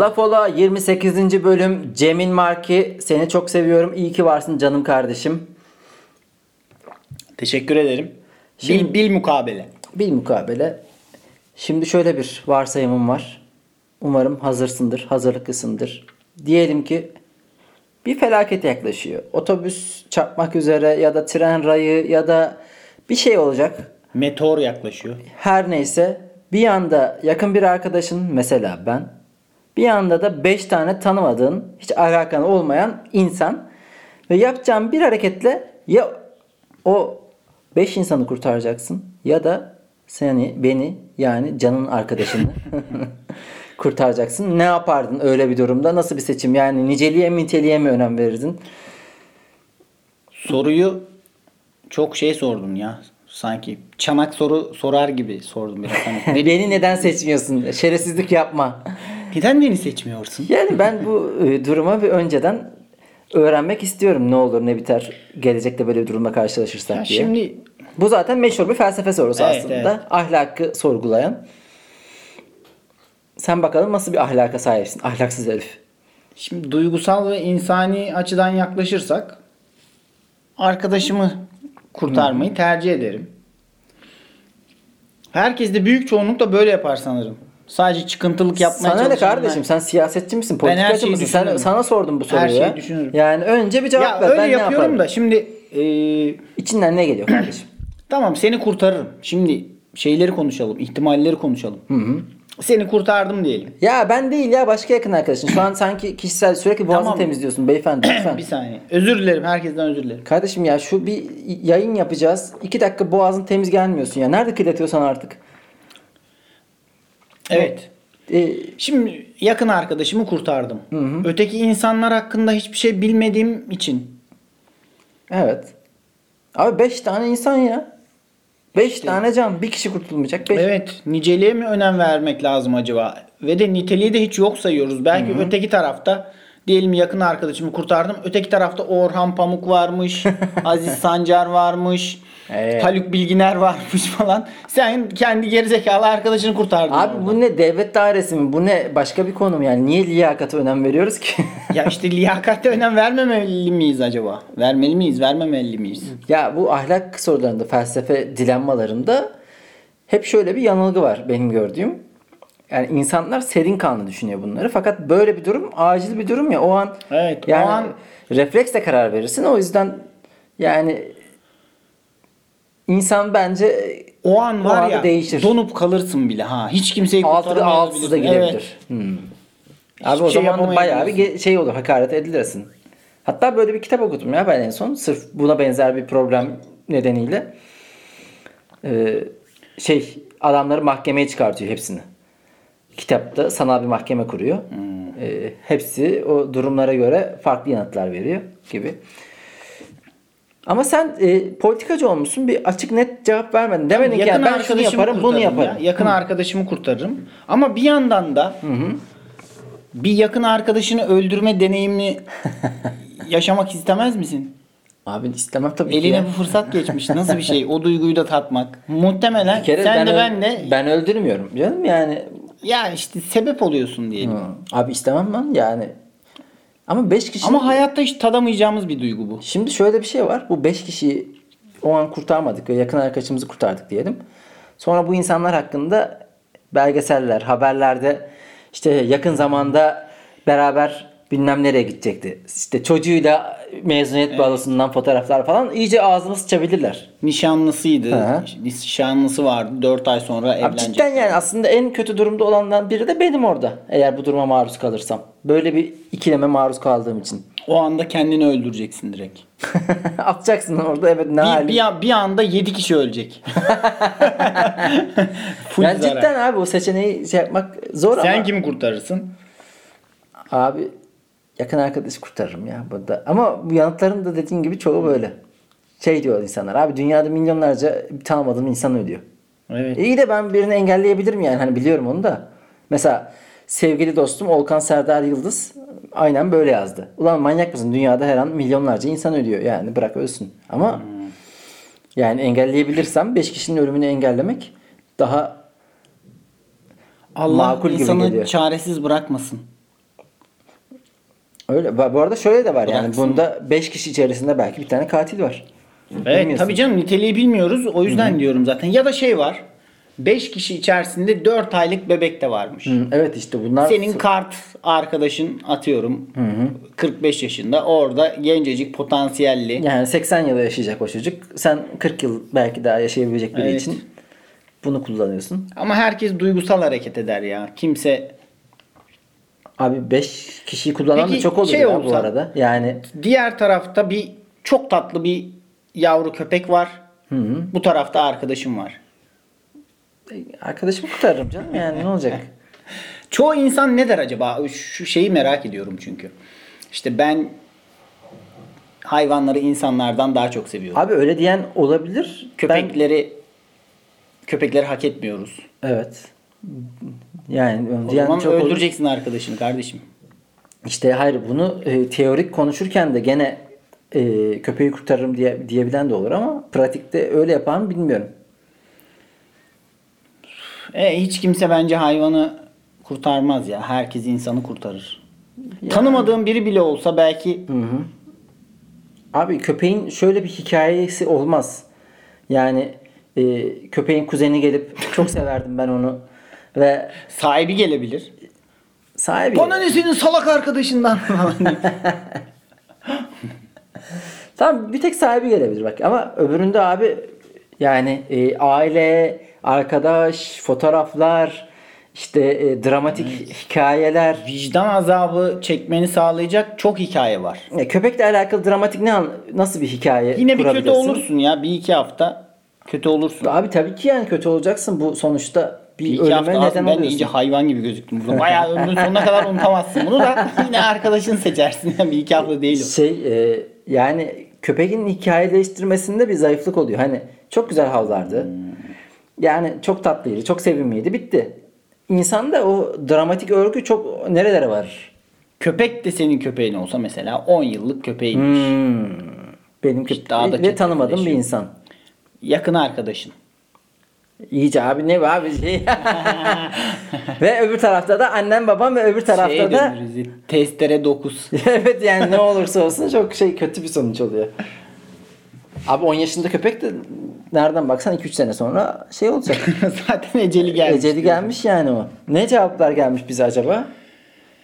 Laf Ola 28. bölüm Cem'in Marki seni çok seviyorum iyi ki varsın canım kardeşim. Teşekkür ederim. Şimdi- bil, bil mukabele. Bir mukabele. Şimdi şöyle bir varsayımım var. Umarım hazırsındır, hazırlıklısındır. Diyelim ki bir felaket yaklaşıyor. Otobüs çarpmak üzere ya da tren rayı ya da bir şey olacak. Meteor yaklaşıyor. Her neyse bir anda yakın bir arkadaşın mesela ben bir anda da 5 tane tanımadığın hiç alakan olmayan insan ve yapacağın bir hareketle ya o 5 insanı kurtaracaksın ya da seni beni yani canın arkadaşını kurtaracaksın. Ne yapardın öyle bir durumda? Nasıl bir seçim? Yani niceliğe mi niteliğe mi önem verirdin? Soruyu çok şey sordun ya. Sanki çanak soru sorar gibi sordum biraz. Hani, Beni neden seçmiyorsun? Şerefsizlik yapma. Neden beni seçmiyorsun? Yani ben bu e, duruma bir önceden öğrenmek istiyorum ne olur ne biter gelecekte böyle bir durumla karşılaşırsak Ya diye. şimdi Bu zaten meşhur bir felsefe sorusu Evet, aslında. evet. Ahlakı sorgulayan. Sen bakalım nasıl bir ahlaka sahipsin? Ahlaksız herif. Şimdi duygusal ve insani açıdan yaklaşırsak arkadaşımı kurtarmayı tercih ederim. Herkes de büyük çoğunlukla böyle yapar sanırım. Sadece çıkıntılık yapmaya Sana ne kardeşim? Sen siyasetçi misin? Her Politikacı şeyi mısın? Sen, düşünürüm. sana sordum bu soruyu Her şeyi ya. düşünürüm. Yani önce bir cevap Ya ver. öyle ben ne yapıyorum yaparım? da şimdi e, İçinden ne geliyor kardeşim? tamam seni kurtarırım. Şimdi şeyleri konuşalım, ihtimalleri konuşalım. Seni kurtardım diyelim. ya ben değil ya başka yakın arkadaşın. Şu an sanki kişisel sürekli boğazını Tamam. temizliyorsun beyefendi. Lütfen. Bir saniye. Özür dilerim. Herkesten özür dilerim. Kardeşim ya şu bir yayın yapacağız. İki dakika boğazın temiz gelmiyorsun ya. Nerede kirletiyorsan artık. Evet. Ee, Şimdi yakın arkadaşımı kurtardım. Öteki insanlar hakkında hiçbir şey bilmediğim için evet. Abi 5 tane insan ya. 5 tane can. Bir kişi kurtulmayacak. Beş. evet niceliğe mi önem vermek lazım acaba? Ve de niteliği de hiç yok sayıyoruz. Belki öteki tarafta diyelim yakın arkadaşımı kurtardım. Öteki tarafta Orhan Pamuk varmış, Aziz Sancar varmış, Evet. Haluk Bilginer varmış falan. Sen kendi gerizekalı arkadaşını kurtardın. Abi orada. bu ne devlet dairesi mi? Bu ne başka bir konu mu yani? Niye liyakata önem veriyoruz ki? Ya işte liyakatte önem vermemeli miyiz acaba? Vermeli miyiz, vermemeli miyiz? ya bu ahlak sorularında, felsefe dilemmalarında hep şöyle bir yanılgı var benim gördüğüm. Yani insanlar serin kanlı düşünüyor bunları. Fakat böyle bir durum acil bir durum ya. O an Evet, o yani an- refleksle karar verirsin. O yüzden yani insan bence O an var ya değişir. donup kalırsın bile ha. Hiç kimseyi altı altısı da gidebilir. Evet. Hmm. Abi o şey zaman bayağı bir şey olur hakaret edilirsin. Hatta böyle bir kitap okudum ya ben en son. Sırf buna benzer bir problem nedeniyle. Ee, şey adamları mahkemeye çıkartıyor hepsini. Kitapta sanal bir mahkeme kuruyor. Hmm. Ee, hepsi o durumlara göre farklı yanıtlar veriyor gibi. Ama sen e, politikacı olmuşsun bir açık net cevap vermedin. Demedin ki yani ben şunu yaparım bunu yaparım. ya. Yakın arkadaşımı kurtarırım. Ama bir yandan da bir yakın arkadaşını öldürme deneyimi yaşamak istemez misin? Abi istemem tabii ki. Eline bu fırsat geçmiş. Nasıl bir şey? O duyguyu da tatmak. Muhtemelen sen ben, de ben de ben öldürmüyorum canım yani. ya işte sebep oluyorsun diyelim. Abi istemem ben yani. Ama 5 kişi Ama hayatta hiç tadamayacağımız bir duygu bu. Şimdi şöyle bir şey var. Bu 5 kişiyi o an kurtarmadık ve yakın arkadaşımızı kurtardık diyelim. Sonra bu insanlar hakkında belgeseller, haberlerde işte yakın zamanda beraber bilmem nereye gidecekti. İşte çocuğuyla mezuniyet balosundan fotoğraflar falan iyice ağzını sıçabilirler. Nişanlısıydı. Hı. Nişanlısı vardı. 4 ay sonra Abi evlenecek. cidden yani aslında en kötü durumda olandan biri de benim orada. Eğer bu duruma maruz kalırsam. Böyle bir ikileme maruz kaldığım için. O anda kendini öldüreceksin direkt. Atacaksın orada evet ne Bir, bir, bir anda 7 kişi ölecek. Yani cidden abi o seçeneği şey yapmak zor ama. Sen kimi kurtarırsın? Abi yakın arkadaş kurtarırım ya burada. Ama bu yanıtların da dediğin gibi çoğu böyle. Şey diyor insanlar abi dünyada milyonlarca tanımadığım insan ölüyor. Evet. İyi de ben birini engelleyebilirim yani hani biliyorum onu da. Mesela sevgili dostum Olkan Serdar Yıldız aynen böyle yazdı. Ulan manyak mısın dünyada her an milyonlarca insan ölüyor yani bırak ölsün. Ama yani engelleyebilirsem 5 kişinin ölümünü engellemek daha Allah makul gibi insanı geliyor. çaresiz bırakmasın. Öyle. Bu arada şöyle de var yani Bıraksın. bunda 5 kişi içerisinde belki bir tane katil var. Evet tabii canım niteliği bilmiyoruz. O yüzden diyorum zaten. Ya da şey var. 5 kişi içerisinde 4 aylık bebek de varmış. Hı, evet işte bunlar Senin kart arkadaşın atıyorum 45 yaşında orada gencecik potansiyelli. yani 80 yıl yaşayacak o çocuk. Sen 40 yıl belki daha yaşayabilecek biri Evet. için bunu kullanıyorsun. Ama herkes duygusal hareket eder ya. Kimse Abi 5 kişiyi kullanan da Peki, çok olur şey ya bu olsa- arada. Yani diğer tarafta bir çok tatlı bir yavru köpek var. Bu tarafta arkadaşım var. arkadaşımı kurtarırım canım yani ne olacak? Çoğu insan ne der acaba? Şu şeyi merak ediyorum çünkü. İşte ben hayvanları insanlardan daha çok seviyorum. Abi öyle diyen olabilir. Ben- Köpekleri köpekleri hak etmiyoruz. evet. Yani O diyen zaman çok olur. öldüreceksin arkadaşını kardeşim. İşte hayır bunu e, teorik konuşurken de gene e, köpeği kurtarırım diye diyebilen de olur ama pratikte öyle yapan mı bilmiyorum. E, hiç kimse bence hayvanı kurtarmaz ya. Herkes insanı kurtarır. Tanımadığım biri bile olsa belki Abi köpeğin şöyle bir hikayesi olmaz. Yani e, köpeğin kuzeni gelip çok severdim ben onu ve sahibi gelebilir. sahibi Bana ne senin salak arkadaşından. Tamam bir tek sahibi gelebilir bak ama öbüründe abi yani e, aile, arkadaş, fotoğraflar, işte e, dramatik hikayeler. Vicdan azabı çekmeni sağlayacak çok hikaye var. Ya, köpekle alakalı dramatik ne nasıl bir hikaye Yine bir kötü olursun ya. Bir iki hafta kötü olursun. Abi tabii ki yani kötü olacaksın bu sonuçta bir, Bir ölüme neden ben oluyorsun. iyice hayvan gibi gözüktüm burada. Bayağı ömrün sonuna kadar unutamazsın bunu da yine arkadaşın seçersin. bir iki hafta değil o. Şey e, yani köpeğin hikayeleştirmesinde bir zayıflık oluyor. Hani çok güzel havlardı. Hmm. Yani çok tatlıydı, çok sevimliydi, bitti. İnsanda o dramatik örgü çok nerelere var? Köpek de senin köpeğin olsa mesela 10 yıllık köpeğinmiş. Hmm. Benim İşte daha da köpeğim ve tanımadığım bir insan. Yakın arkadaşın. İyice abi ne be abi şey. ve öbür tarafta da annem babam ve öbür tarafta Şeye da döneriz, testere 9. evet yani ne olursa olsun çok şey kötü bir sonuç oluyor. Abi 10 yaşında köpek de nereden baksan 2-3 sene sonra şey olacak. Zaten eceli gelmiş. Eceli gelmiş yani o. Ne cevaplar gelmiş bize acaba?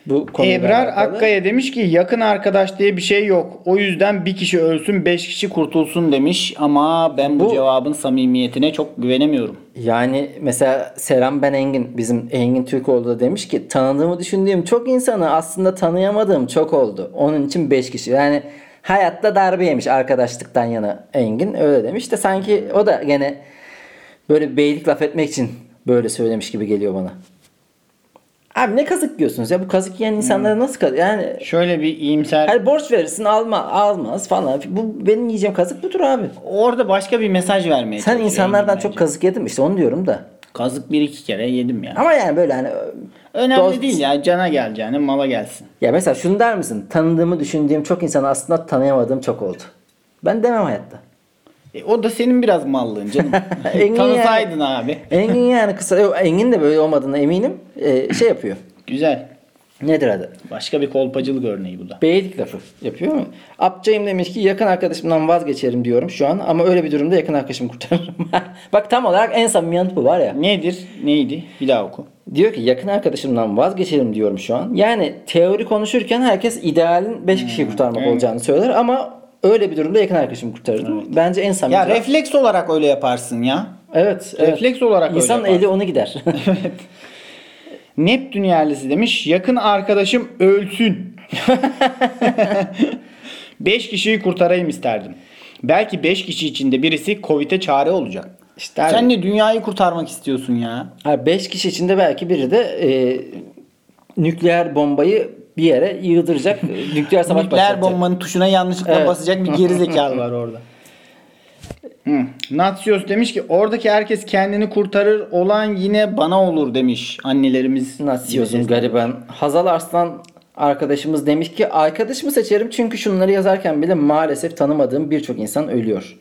Bu konuyla Ebrar alakalı. Akkaya demiş ki yakın arkadaş diye bir şey yok. O yüzden bir kişi ölsün 5 kişi kurtulsun demiş. Ama ben bu, Bu- cevabın samimiyetine çok güvenemiyorum. Yani mesela Selam ben Engin bizim Engin Türkoğlu da demiş ki tanıdığımı düşündüğüm çok insanı aslında tanıyamadığım çok oldu. Onun için 5 kişi. Yani hayatta darbe yemiş arkadaşlıktan yana Engin öyle demiş de sanki o da gene böyle beylik laf etmek için böyle söylemiş gibi geliyor bana. Abi ne kazık yiyorsunuz ya bu kazık yiyen insanlara nasıl kazık yani Şöyle bir iyimser. Hani borç verirsin alma almaz falan. Bu benim yiyeceğim kazık budur abi. Orada başka bir mesaj vermeye Sen insanlardan bence. çok kazık yedim işte onu diyorum da. Kazık bir iki kere yedim ya. Ama yani böyle hani Önemli dost- değil ya. Cana geleceğine mala gelsin. Ya mesela şunu der misin? Tanıdığımı düşündüğüm çok insanı aslında tanıyamadığım çok oldu. Ben demem hayatta. E, o da senin biraz mallığın canım. Engin Tanısaydın abi. Engin yani kısa Engin de böyle olmadığına eminim. Ee, şey yapıyor. Güzel. Nedir adı? Başka bir kolpacılık örneği bu da. Beylik lafı yapıyor mu? Apçayım demiş ki yakın arkadaşımdan vazgeçerim diyorum şu an ama öyle bir durumda yakın arkadaşımı kurtarırım. Bak tam olarak en samimi yanıt bu var ya. Nedir? Neydi? Bir daha oku. Diyor ki yakın arkadaşımdan vazgeçelim diyorum şu an. Yani teori konuşurken herkes idealin 5 kişiyi kurtarmak evet. olacağını söyler ama öyle bir durumda yakın arkadaşımı kurtarırdım. Bence en samimi. Ya refleks olarak öyle yaparsın ya. Evet. evet. refleks olarak öyle İnsan yaparsın. eli onu gider. Neptün yerlisi demiş. Yakın arkadaşım ölsün. 5 kişiyi kurtarayım isterdim. Belki 5 kişi içinde birisi Covid'e çare olacak. İşte abi. Sen de dünyayı kurtarmak istiyorsun ya. 5 kişi içinde belki biri de e, nükleer bombayı bir yere yığdıracak. nükleer savaş Nükleer başlatacak. bombanın tuşuna yanlışlıkla Evet. basacak bir geri zekalı var orada. Hı. Natsios demiş ki oradaki herkes kendini kurtarır olan yine bana olur demiş annelerimiz. Nasyozun gariban. Hazal Arslan arkadaşımız demiş ki arkadaşımı seçerim çünkü şunları yazarken bile maalesef tanımadığım birçok insan ölüyor.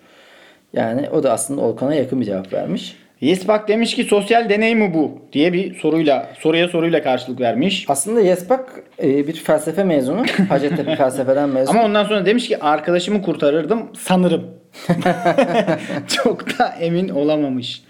Yani o da aslında Olkan'a yakın bir cevap vermiş. Yes bak demiş ki sosyal deney mi bu diye bir soruyla soruya soruyla karşılık vermiş. Aslında Yesbak e, bir felsefe mezunu. Hacettepe felsefeden mezun. Ama ondan sonra demiş ki arkadaşımı kurtarırdım sanırım. Çok da emin olamamış.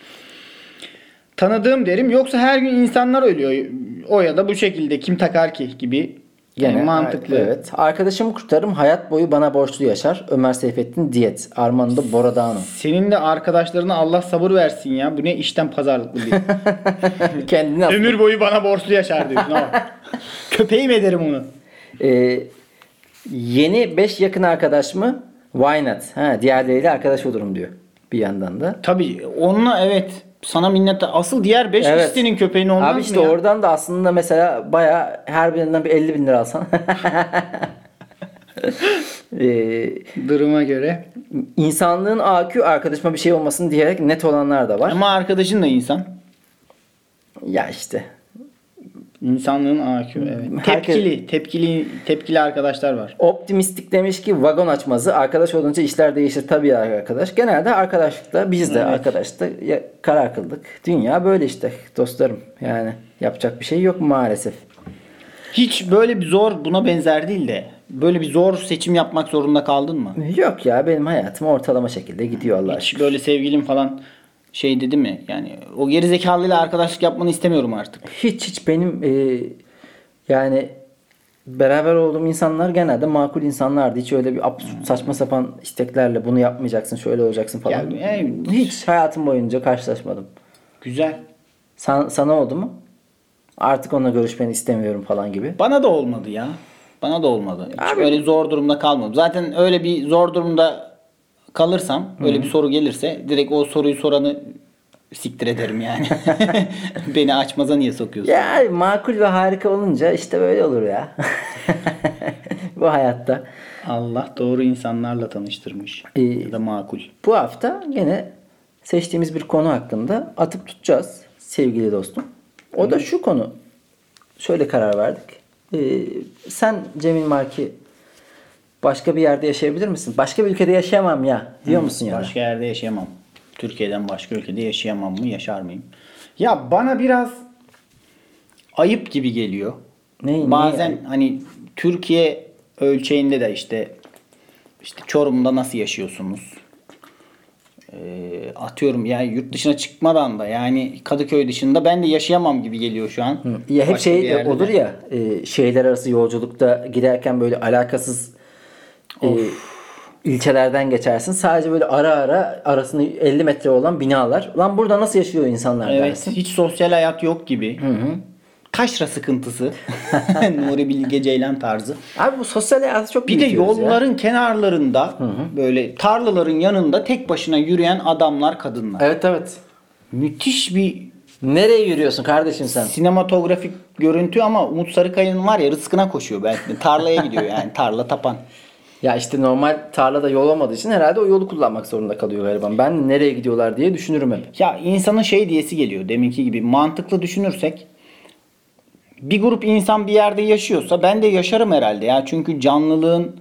Tanıdığım derim yoksa her gün insanlar ölüyor. O ya da bu şekilde kim takar ki gibi. Yani Gene mantıklı. Evet. Arkadaşımı kurtarırım. Hayat boyu bana borçlu yaşar. Ömer Seyfettin Diyet. Armando Borodano. Senin de arkadaşlarına Allah sabır versin ya. Bu ne işten pazarlıklı bir. Kendini Ömür boyu bana borçlu yaşar diyorsun. ama. Köpeğim ederim onu. Ee, yeni 5 yakın arkadaş mı? Why not? Ha, diğerleriyle arkadaş olurum diyor. Bir yandan da. Tabii onunla evet sana minnet. Asıl diğer 5 Evet. kişi senin köpeğin olmaz Abi işte mı ya? oradan da aslında mesela baya her birinden bir 50 bin lira alsan. ee, Duruma göre. insanlığın AQ arkadaşıma bir şey olmasın diyerek net olanlar da var. Ama arkadaşın da insan. Ya işte. İnsanlığın AQ evet. Herkes- Tepkili, tepkili, tepkili arkadaşlar var. Optimistik demiş ki vagon açmazı arkadaş olunca işler değişir tabii arkadaş. Genelde arkadaşlıkta biz de Evet. arkadaşta ya- karar kıldık. Dünya böyle işte dostlarım. Yani yapacak bir şey yok maalesef. Hiç böyle bir zor buna benzer değil de böyle bir zor seçim yapmak zorunda kaldın mı? Yok ya benim hayatım ortalama şekilde gidiyor Allah Hiç aşkına. böyle sevgilim falan şey dedi mi? Yani o geri zekalıyla arkadaşlık yapmanı istemiyorum artık. Hiç hiç benim e, yani beraber olduğum insanlar genelde makul insanlardı. Hiç öyle bir absürt saçma sapan isteklerle bunu yapmayacaksın şöyle olacaksın falan. Ya, evet. Hiç hayatım boyunca karşılaşmadım. Güzel. San- sana oldu mu? Artık onunla görüşmeni istemiyorum falan gibi. Bana da olmadı ya. Bana da olmadı. Hiç Abi- öyle zor durumda kalmadım. Zaten öyle bir zor durumda kalırsam, öyle bir soru gelirse direkt o soruyu soranı siktir ederim yani. Beni açmaza niye sokuyorsun? Ya makul ve harika olunca işte böyle olur ya. Bu hayatta. Allah doğru insanlarla tanıştırmış. Ee, ya da makul. Bu hafta gene seçtiğimiz bir konu hakkında atıp tutacağız sevgili dostum. O da şu konu. Şöyle karar verdik. Ee, sen Cemil Marki başka bir yerde yaşayabilir misin? Başka bir ülkede yaşayamam ya diyor musun ya? Başka yerde yaşayamam. Türkiye'den başka ülkede yaşayamam mı? Yaşar mıyım? Ya bana biraz ayıp gibi geliyor. Ne, Bazen ne- hani Türkiye ölçeğinde de işte işte Çorum'da nasıl yaşıyorsunuz? Ee, atıyorum yani yurt dışına çıkmadan da yani Kadıköy dışında ben de yaşayamam gibi geliyor şu an. Ya hep Başka şey olur de. ya e, şehirler arası yolculukta giderken böyle alakasız e, ilçelerden geçersin. Sadece böyle ara ara arasında 50 metre olan binalar. Lan burada nasıl yaşıyor insanlar Evet, dersin. hiç sosyal hayat yok gibi. Taşra sıkıntısı. Nuri Bilge Ceylan tarzı. Abi bu sosyal hayatı çok Bir de büyütüyoruz ya. yolların kenarlarında böyle tarlaların yanında tek başına yürüyen adamlar, kadınlar. Evet evet. Müthiş bir Nereye yürüyorsun kardeşim sen? sinematografik görüntü ama Umut Sarıkaya'nın var ya rızkına koşuyor belki. Tarlaya gidiyor yani tarla tapan. Ya işte normal tarlada yol olmadığı için herhalde o yolu kullanmak zorunda kalıyor galiba. Ben nereye gidiyorlar diye düşünürüm hep. Ya insanın şey diyesi geliyor deminki gibi mantıklı düşünürsek bir grup insan bir yerde yaşıyorsa ben de yaşarım herhalde ya. Çünkü canlılığın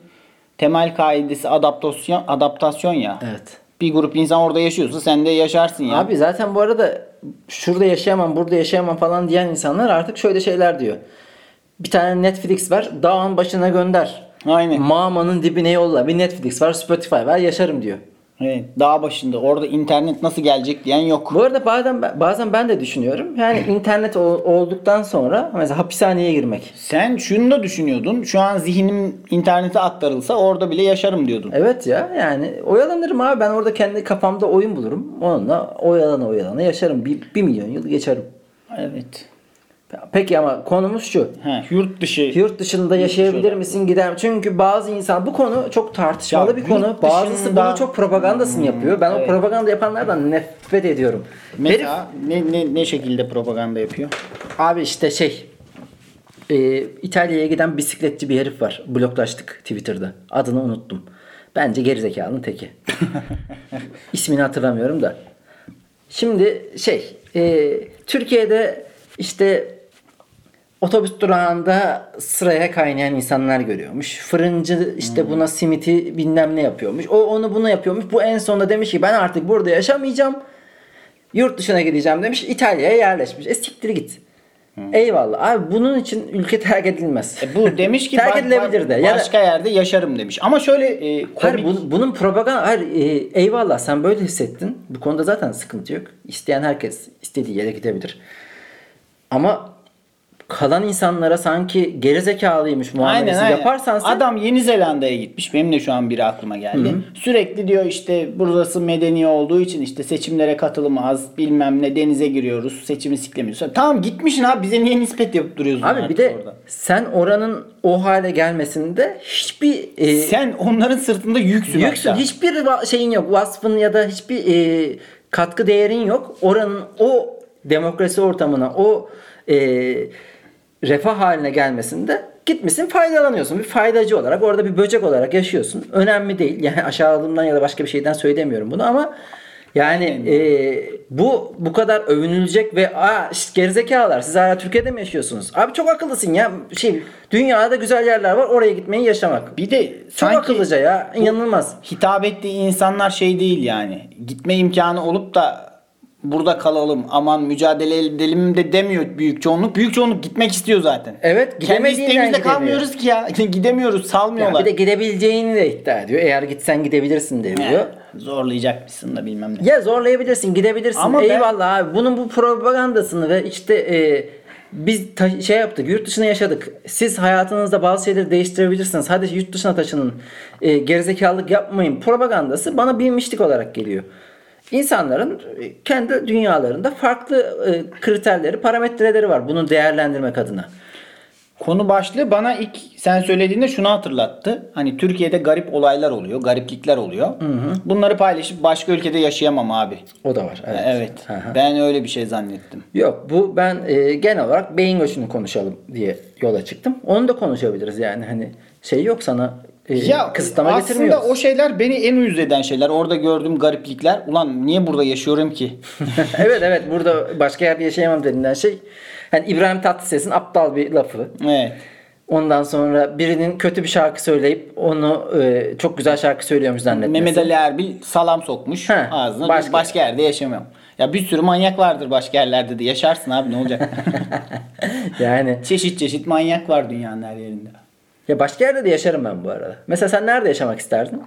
temel kaidesi adaptasyon adaptasyon ya. Evet. Bir grup insan orada yaşıyorsa sen de yaşarsın ya. Abi zaten bu arada şurada yaşayamam, burada yaşayamam falan diyen insanlar artık şöyle şeyler diyor. Bir tane Netflix var, dağın başına gönder. Aynen. Mağmanın dibine yolla. Bir Netflix var, Spotify var, yaşarım diyor. Evet, dağ başında orada internet nasıl gelecek diyen yok. Bu arada bazen bazen ben de düşünüyorum. Yani internet ol- olduktan sonra mesela hapishaneye girmek. Sen şunu da düşünüyordun. Şu an zihnim internete aktarılsa orada bile yaşarım diyordun. Evet ya yani oyalanırım abi ben orada kendi kafamda oyun bulurum. Onunla oyalana oyalana yaşarım. Bir, bir milyon yıl geçerim. Evet. Peki ama konumuz şu. Ha, yurt dışı. Yurt dışında yaşayabilir dışında. misin gider? Çünkü bazı insan bu konu çok tartışmalı Ya bir konu. yurt Bazısı dışında- bunu çok propagandasını yapıyor. Ben o evet. propaganda yapanlardan nefret ediyorum. Herif, Mesela ne, ne, ne şekilde propaganda yapıyor? abi işte şey e, İtalya'ya giden bisikletçi bir herif var. Bloklaştık Twitter'da. Adını unuttum. Bence gerizekalının teki. İsmini hatırlamıyorum da. Şimdi şey e, Türkiye'de işte otobüs durağında sıraya kaynayan insanlar görüyormuş. Fırıncı işte buna simiti bilmem ne yapıyormuş. O onu bunu yapıyormuş. Bu en sonunda demiş ki ben artık burada yaşamayacağım. Yurt dışına gideceğim demiş. İtalya'ya yerleşmiş. E siktir git. Eyvallah. Abi bunun için ülke terk edilmez. E bu demiş ki terk edilebilir de. Ya da- başka yerde yaşarım demiş. Ama şöyle e, komik. Hayır bu- bunun propaganda hayır e, eyvallah sen böyle hissettin. Bu konuda zaten sıkıntı yok. İsteyen herkes istediği yere gidebilir. Ama kalan insanlara sanki gerizekalıymış muamelesi Aynen, aynen. yaparsan sen Adam Yeni Zelanda'ya gitmiş. Benim de şu an biri aklıma geldi. Sürekli diyor işte burası medeni olduğu için işte seçimlere katılım az bilmem ne denize giriyoruz seçimi siklemiyoruz. Tamam gitmişsin abi bize niye nispet yapıp duruyorsun Abi bir de orada? sen oranın o hale gelmesinde hiçbir e, Sen onların sırtında yüksün. yüksün, hatta. hiçbir şeyin yok. Vasfın ya da hiçbir e, katkı değerin yok. Oranın o demokrasi ortamına, o e, refah haline gelmesinde gitmişsin faydalanıyorsun. Bir faydacı olarak orada bir böcek olarak yaşıyorsun. Önemli değil. Yani aşağılığımdan ya da başka bir şeyden söylemiyorum bunu ama yani e, bu bu kadar övünülecek ve aa gerizekalılar siz hala Türkiye'de mi yaşıyorsunuz? Abi çok akıllısın ya. Şey dünyada güzel yerler var. Oraya gitmeyi yaşamak. Bir de Çok akıllıca ya. inanılmaz. hitap ettiği insanlar şey değil yani. Gitme imkanı olup da burada kalalım aman mücadele edelim de demiyor büyük çoğunluk. Büyük çoğunluk gitmek istiyor zaten. Evet, Kendi gidemediğinden isteğimizde gidemiyor. kalmıyoruz ki ya. Gidemiyoruz Ya salmıyorlar. bir de gidebileceğini de iddia ediyor. Eğer gitsen gidebilirsin de diyor. Zorlayacakmışsın da bilmem ne. Ya zorlayabilirsin, gidebilirsin. Ama ben- Eyvallah abi. Bunun bu propagandasını ve işte e, biz ta- şey yaptık, yurt dışına yaşadık. Siz hayatınızda bazı şeyleri değiştirebilirsiniz. Hadi yurt dışına taşının. E, gerizekalılık yapmayın. Propagandası bana bilmişlik olarak geliyor. İnsanların e, kendi dünyalarında farklı e, kriterleri, parametreleri var. Bunu değerlendirmek adına. Konu başlığı bana ilk sen söylediğinde şunu hatırlattı. Hani Türkiye'de garip olaylar oluyor, gariplikler oluyor. Bunları paylaşıp başka ülkede yaşayamam abi. O da var. Evet. Evet. Hı hı. Ben öyle bir şey zannettim. Yok bu ben e, genel olarak beyin göçünü konuşalım diye yola çıktım. Onu da konuşabiliriz yani hani şey yok sana e, Ya kısıtlama aslında getirmiyoruz. o şeyler beni en uyuz eden şeyler. Orada gördüğüm gariplikler. Ulan niye burada yaşıyorum ki? evet evet burada başka yerde yaşayamam denilen şey. Hani İbrahim Tatlıses'in aptal bir lafı. evet. Ondan sonra birinin kötü bir şarkı söyleyip onu e, çok güzel şarkı söylüyormuş zannetmesi. Mehmet Ali Erbil salam sokmuş He, ağzına. başka. Başka. yerde yaşamıyorum. Ya bir sürü manyak vardır başka yerlerde de. Yaşarsın abi ne olacak? Yani çeşit çeşit manyak var dünyanın her yerinde. Ya başka yerde de yaşarım ben bu arada. Mesela sen nerede yaşamak isterdin?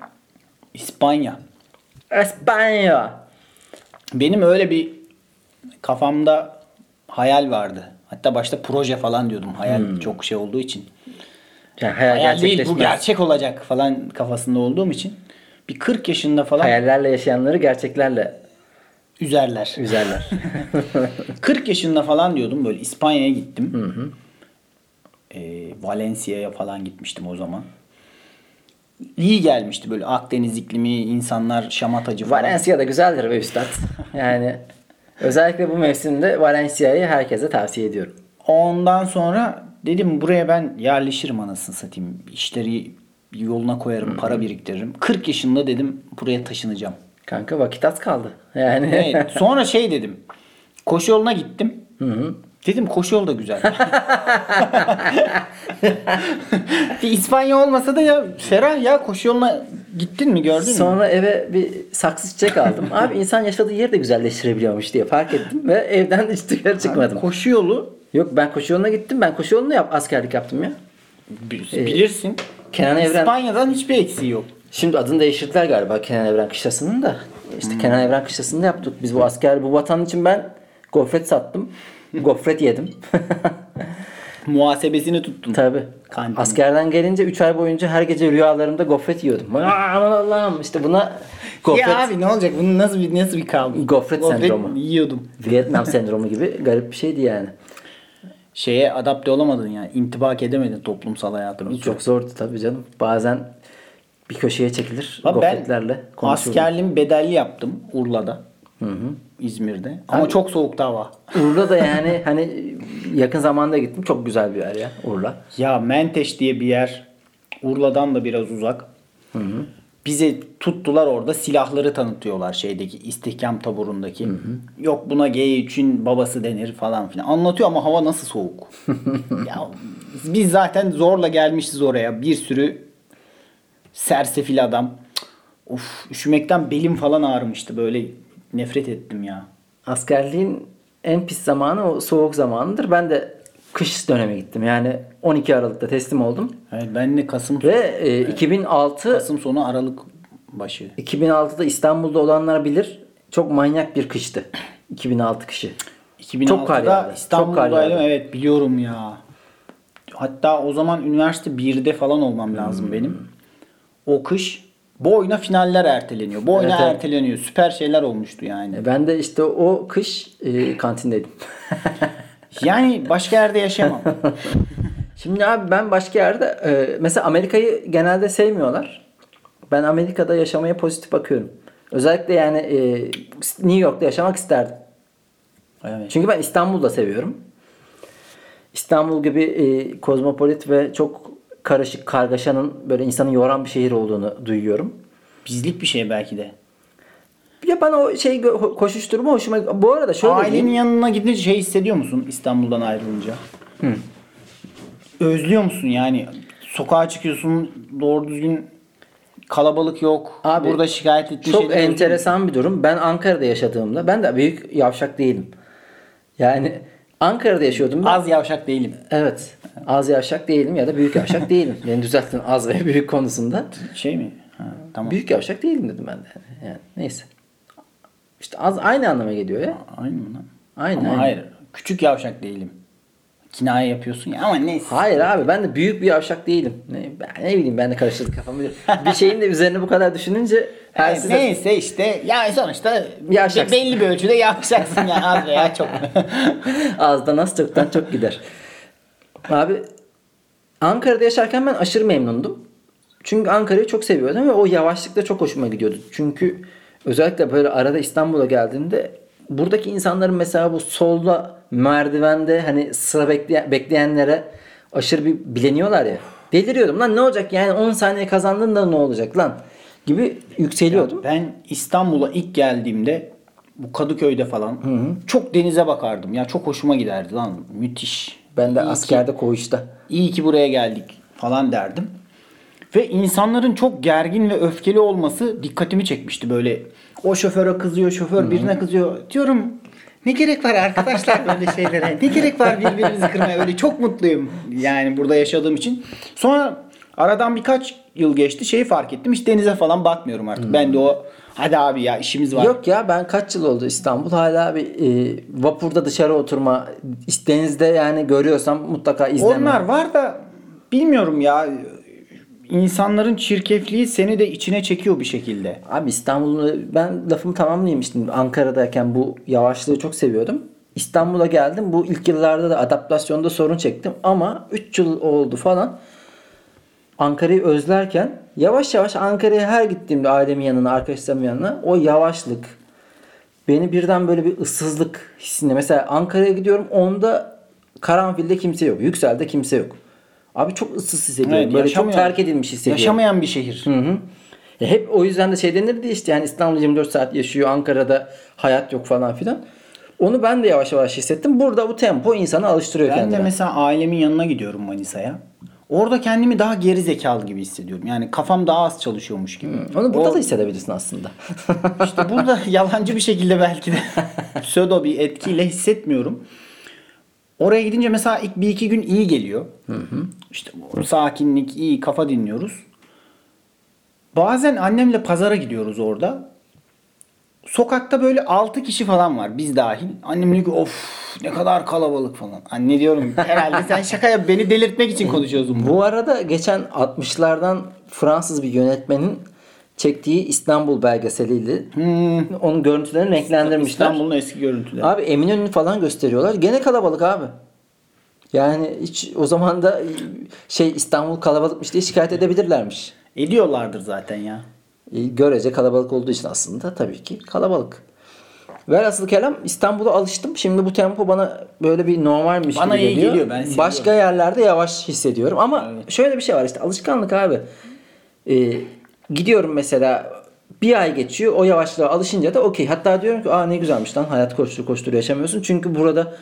İspanya. İspanya. Benim öyle bir kafamda hayal vardı. Hatta başta proje falan diyordum. Hayal Hmm. çok şey olduğu için. Yani hayal, Hayal değil bu gerçek olacak falan kafasında olduğum için. Bir 40 yaşında falan Hayallerle yaşayanları gerçeklerle üzerler. üzerler. 40 yaşında falan diyordum böyle İspanya'ya gittim. Ee, Valencia'ya falan gitmiştim o zaman. İyi gelmişti böyle Akdeniz iklimi, insanlar şamatacı falan. Valencia da güzeldir be üstad. Yani özellikle bu mevsimde Valencia'yı herkese tavsiye ediyorum. Ondan sonra dedim buraya ben yerleşirim anasını satayım. İşleri yoluna koyarım, para biriktiririm. 40 yaşında dedim buraya taşınacağım. Kanka vakit az kaldı. Yani Evet. Sonra şey dedim. Koşu yoluna gittim. Dedim koşu yolu da güzel. bir İspanya olmasa da ya Ferah ya koşu yoluna gittin mi gördün mü? Sonra eve bir saksı çiçek aldım. Abi insan yaşadığı yeri de güzelleştirebiliyormuş diye fark ettim ve evden hiç dışarı çıkmadım. Koşu yolu Yok ben koşu yoluna gittim. Ben koşu yolunu yap askerlik yaptım ya. bi- bilirsin. Kenan Evren İspanya'dan hiçbir eksiği yok. Şimdi adını değiştirdiler galiba Kenan Evren Kışlası'nın da. İşte Kenan Evren Kışlası'nda yaptık. Biz bu asker bu vatan için ben gofret sattım. Gofret yedim. Muhasebesini tuttun. Kantini. Askerden gelince 3 ay boyunca her gece rüyalarımda gofret yiyordum. Aman Allah'ım işte buna gofret, Ya abi ne olacak? Bunun nasıl bir nasıl bir kavga? Gofret sendromu. yiyordum. Vietnam sendromu gibi garip bir şeydi yani. Şeye adapte olamadın yani. intibak edemedin toplumsal hayatına. Çok zordu tabii canım. Bazen bir köşeye çekilir Abi ben gofretlerle konuşurdum. askerliğimi bedelli yaptım Urla'da. İzmir'de. Ama çok soğuktu hava. Urla da yani hani yakın zamanda gittim. Çok güzel bir yer ya Urla. Ya Menteş diye bir yer. Urla'dan da biraz uzak. Bize tuttular orada silahları tanıtıyorlar şeydeki istihkam taburundaki. Yok buna G3'ün babası denir falan filan. Anlatıyor ama hava nasıl soğuk. ya biz zaten zorla gelmişiz oraya. Bir sürü sersefil adam. Of üşümekten belim falan ağrımıştı böyle nefret ettim ya. askerliğin en pis zamanı o soğuk zamanıdır. Ben de kış döneme gittim. Yani 12 Aralık'ta teslim oldum. Evet, ben de Kasım Ve e, 2006 Kasım sonu Aralık başı. 2006'da İstanbul'da olanlar bilir. Çok manyak bir kıştı. 2006 kışı. 2006'da Çok kar yağdı. İstanbul'daydım. Evet biliyorum ya. Hatta o zaman üniversite 1'de falan olmam lazım Hmm. benim. O kış boyuna finaller erteleniyor. Boyuna Evet, evet. erteleniyor. Süper şeyler olmuştu yani. E, Ben de işte o kış e, kantindeydim. Yani başka yerde yaşamam. Şimdi abi ben başka yerde e, mesela Amerika'yı genelde sevmiyorlar. Ben Amerika'da yaşamaya pozitif bakıyorum. Özellikle yani e, New York'ta yaşamak isterdim. evet. Çünkü ben İstanbul'da seviyorum. İstanbul gibi e, kozmopolit ve çok karışık kargaşanın böyle insanı yoran bir şehir olduğunu duyuyorum. Bizlik bir şey belki de. Ya bana o şey koşuşturma hoşuma Bu arada şöyle Ailenin diyeyim. yanına gidince şey hissediyor musun İstanbul'dan ayrılınca? Özlüyor musun yani? Sokağa çıkıyorsun doğru düzgün kalabalık yok. Abi, Burada şikayet ettiğin Çok musun? enteresan bir durum. Ben Ankara'da yaşadığımda ben de büyük yavşak değilim. Yani Ankara'da yaşıyordum ben. Az yavşak değilim. Evet. Az yavşak değilim ya da büyük yavşak değilim. Beni düzelttin az ve büyük konusunda. Şey mi? Ha, tamam. Büyük yavşak değilim dedim ben de. Yani neyse. İşte az aynı anlama geliyor ya. Aynı mı lan? Aynı, Ama aynı. hayır. Küçük yavşak değilim. Kinaye yapıyorsun ya ama neyse. Hayır abi ben de büyük bir yavşak değilim. Ne, ben ne bileyim ben de karıştırdık kafamı. bir şeyin de üzerine bu kadar düşününce her Evet, size- neyse işte ya sonuçta Yavşaksın. be- belli bir ölçüde yavşaksın ya az veya çok. Azdan az çoktan çok gider. Abi Ankara'da yaşarken ben aşırı memnundum. Çünkü Ankara'yı çok seviyordum ve o yavaşlık da çok hoşuma gidiyordu. Çünkü özellikle böyle arada İstanbul'a geldiğimde buradaki insanların mesela bu solda merdivende hani sıra bekleyen, bekleyenlere aşırı bir bileniyorlar ya. Deliriyordum lan ne olacak yani 10 saniye kazandın da ne olacak lan gibi yükseliyordum. ben İstanbul'a ilk geldiğimde bu Kadıköy'de falan çok denize bakardım. Ya çok hoşuma giderdi lan. Müthiş. Ben de İyi ki- askerde koğuşta. iyi ki buraya geldik falan derdim. Ve insanların çok gergin ve öfkeli olması dikkatimi çekmişti böyle. O şoföre kızıyor, şoför birine kızıyor. Diyorum ne gerek var arkadaşlar böyle şeylere? Ne gerek var birbirimizi kırmaya? Öyle çok mutluyum yani burada yaşadığım için. Sonra aradan birkaç yıl geçti. Şeyi fark ettim. Hiç denize falan bakmıyorum artık. Ben de o hadi abi ya işimiz var. Yok ya ben kaç yıl oldu İstanbul hala bir e, vapurda dışarı oturma denizde yani görüyorsam mutlaka izleme. Onlar var da bilmiyorum ya. İnsanların çirkefliği seni de içine çekiyor bir şekilde. Abi İstanbul'u ben lafımı tamamlayayım işte Ankara'dayken bu yavaşlığı çok seviyordum. İstanbul'a geldim. Bu ilk yıllarda da adaptasyonda sorun çektim ama 3 yıl oldu falan. Ankara'yı özlerken yavaş yavaş Ankara'ya her gittiğimde ailemin yanına, arkadaşlarımın yanına o yavaşlık beni birden böyle bir ıssızlık hissine. Mesela Ankara'ya gidiyorum onda Karanfil'de kimse yok. Yüksel'de kimse yok. Abi çok ıssız hissediyorum. Evet, böyle çok terk edilmiş hissediyorum. Yaşamayan bir şehir. Hı hı. Ya hep o yüzden de şey denirdi işte yani İstanbul 24 saat yaşıyor Ankara'da hayat yok falan filan. Onu ben de yavaş yavaş hissettim. Burada bu tempo insanı alıştırıyor Ben kendine. de mesela ailemin yanına gidiyorum Manisa'ya. Orada kendimi daha geri zekalı gibi hissediyorum. Yani kafam daha az çalışıyormuş gibi. Onu burada O- da hissedebilirsin aslında. İşte burada yalancı bir şekilde belki de pseudo bir etkiyle hissetmiyorum. Oraya gidince mesela ilk bir iki gün iyi geliyor. İşte bu sakinlik, iyi kafa dinliyoruz. Bazen annemle pazara gidiyoruz orada. Sokakta böyle 6 kişi falan var biz dahil. Annem diyor ki of ne kadar kalabalık falan. Anne diyorum herhalde sen şaka yap beni delirtmek için konuşuyorsun. bu arada geçen 60'lardan Fransız bir yönetmenin çektiği İstanbul belgeseliyle onun görüntülerini renklendirmişler. İstanbul'un eski görüntüleri. Abi Eminönü'nü falan gösteriyorlar. Gene kalabalık abi. Yani hiç o zaman da şey İstanbul kalabalıkmış diye şikayet edebilirlermiş. Ediyorlardır zaten ya. E, Görece kalabalık olduğu için aslında tabii ki kalabalık. Velhasıl kelam İstanbul'a alıştım. Şimdi bu tempo bana böyle bir normalmiş Bana gibi iyi geliyor. geliyor, ben seviyorum. Başka yerlerde yavaş hissediyorum. Ama Evet. şöyle bir şey var işte alışkanlık abi. Ee, gidiyorum mesela bir ay geçiyor o yavaşlığa alışınca da okey. Hatta diyorum ki aa ne güzelmiş lan hayat koştur koştur yaşamıyorsun. Çünkü burada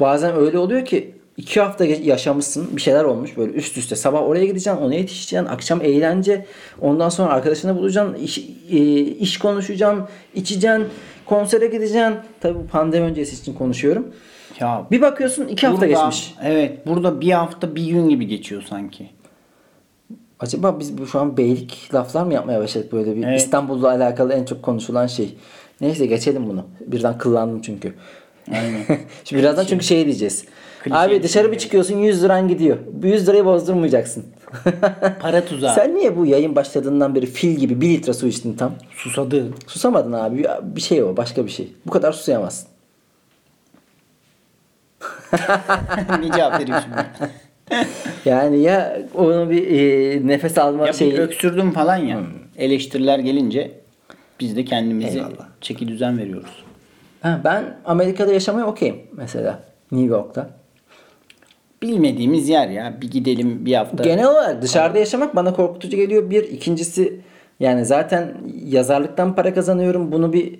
bazen öyle oluyor ki iki hafta yaşamışsın bir şeyler olmuş böyle üst üste. Sabah oraya gideceksin ona yetişeceksin. Akşam eğlence ondan sonra arkadaşını bulacaksın. iş, e, iş konuşacaksın içeceksin. Konsere gideceksin. Tabii bu pandemi öncesi için konuşuyorum. Ya Bir bakıyorsun iki hafta burada- geçmiş. Evet. Burada bir hafta bir gün gibi geçiyor sanki. Acaba biz bu şu an beylik laflar mı yapmaya başladık böyle bir Evet. İstanbul'la alakalı en çok konuşulan şey. Neyse geçelim bunu. Birden kıllandım çünkü. Aynen. Şimdi birazdan çünkü şey diyeceğiz. Abi bir dışarı şey. bir çıkıyorsun 100 liran gidiyor. Bu 100 lirayı bozdurmayacaksın. Para tuzağı. Sen niye bu yayın başladığından beri fil gibi 1 litre su içtin tam? Susadı. Susamadın abi. Ya Bir şey o başka bir şey. Bu kadar susayamazsın. ne cevap vereyim şimdi? Yani ya onu bir e, nefes alma Ya şeyi. öksürdüm falan ya. Eleştiriler gelince biz de kendimizi Eyvallah. çeki düzen veriyoruz. Ha, ben Amerika'da yaşamaya okeyim mesela. New York'ta. Bilmediğimiz yer ya. Bir gidelim bir hafta. Genel olarak dışarıda yaşamak bana korkutucu geliyor. Bir. ikincisi yani zaten yazarlıktan para kazanıyorum. Bunu bir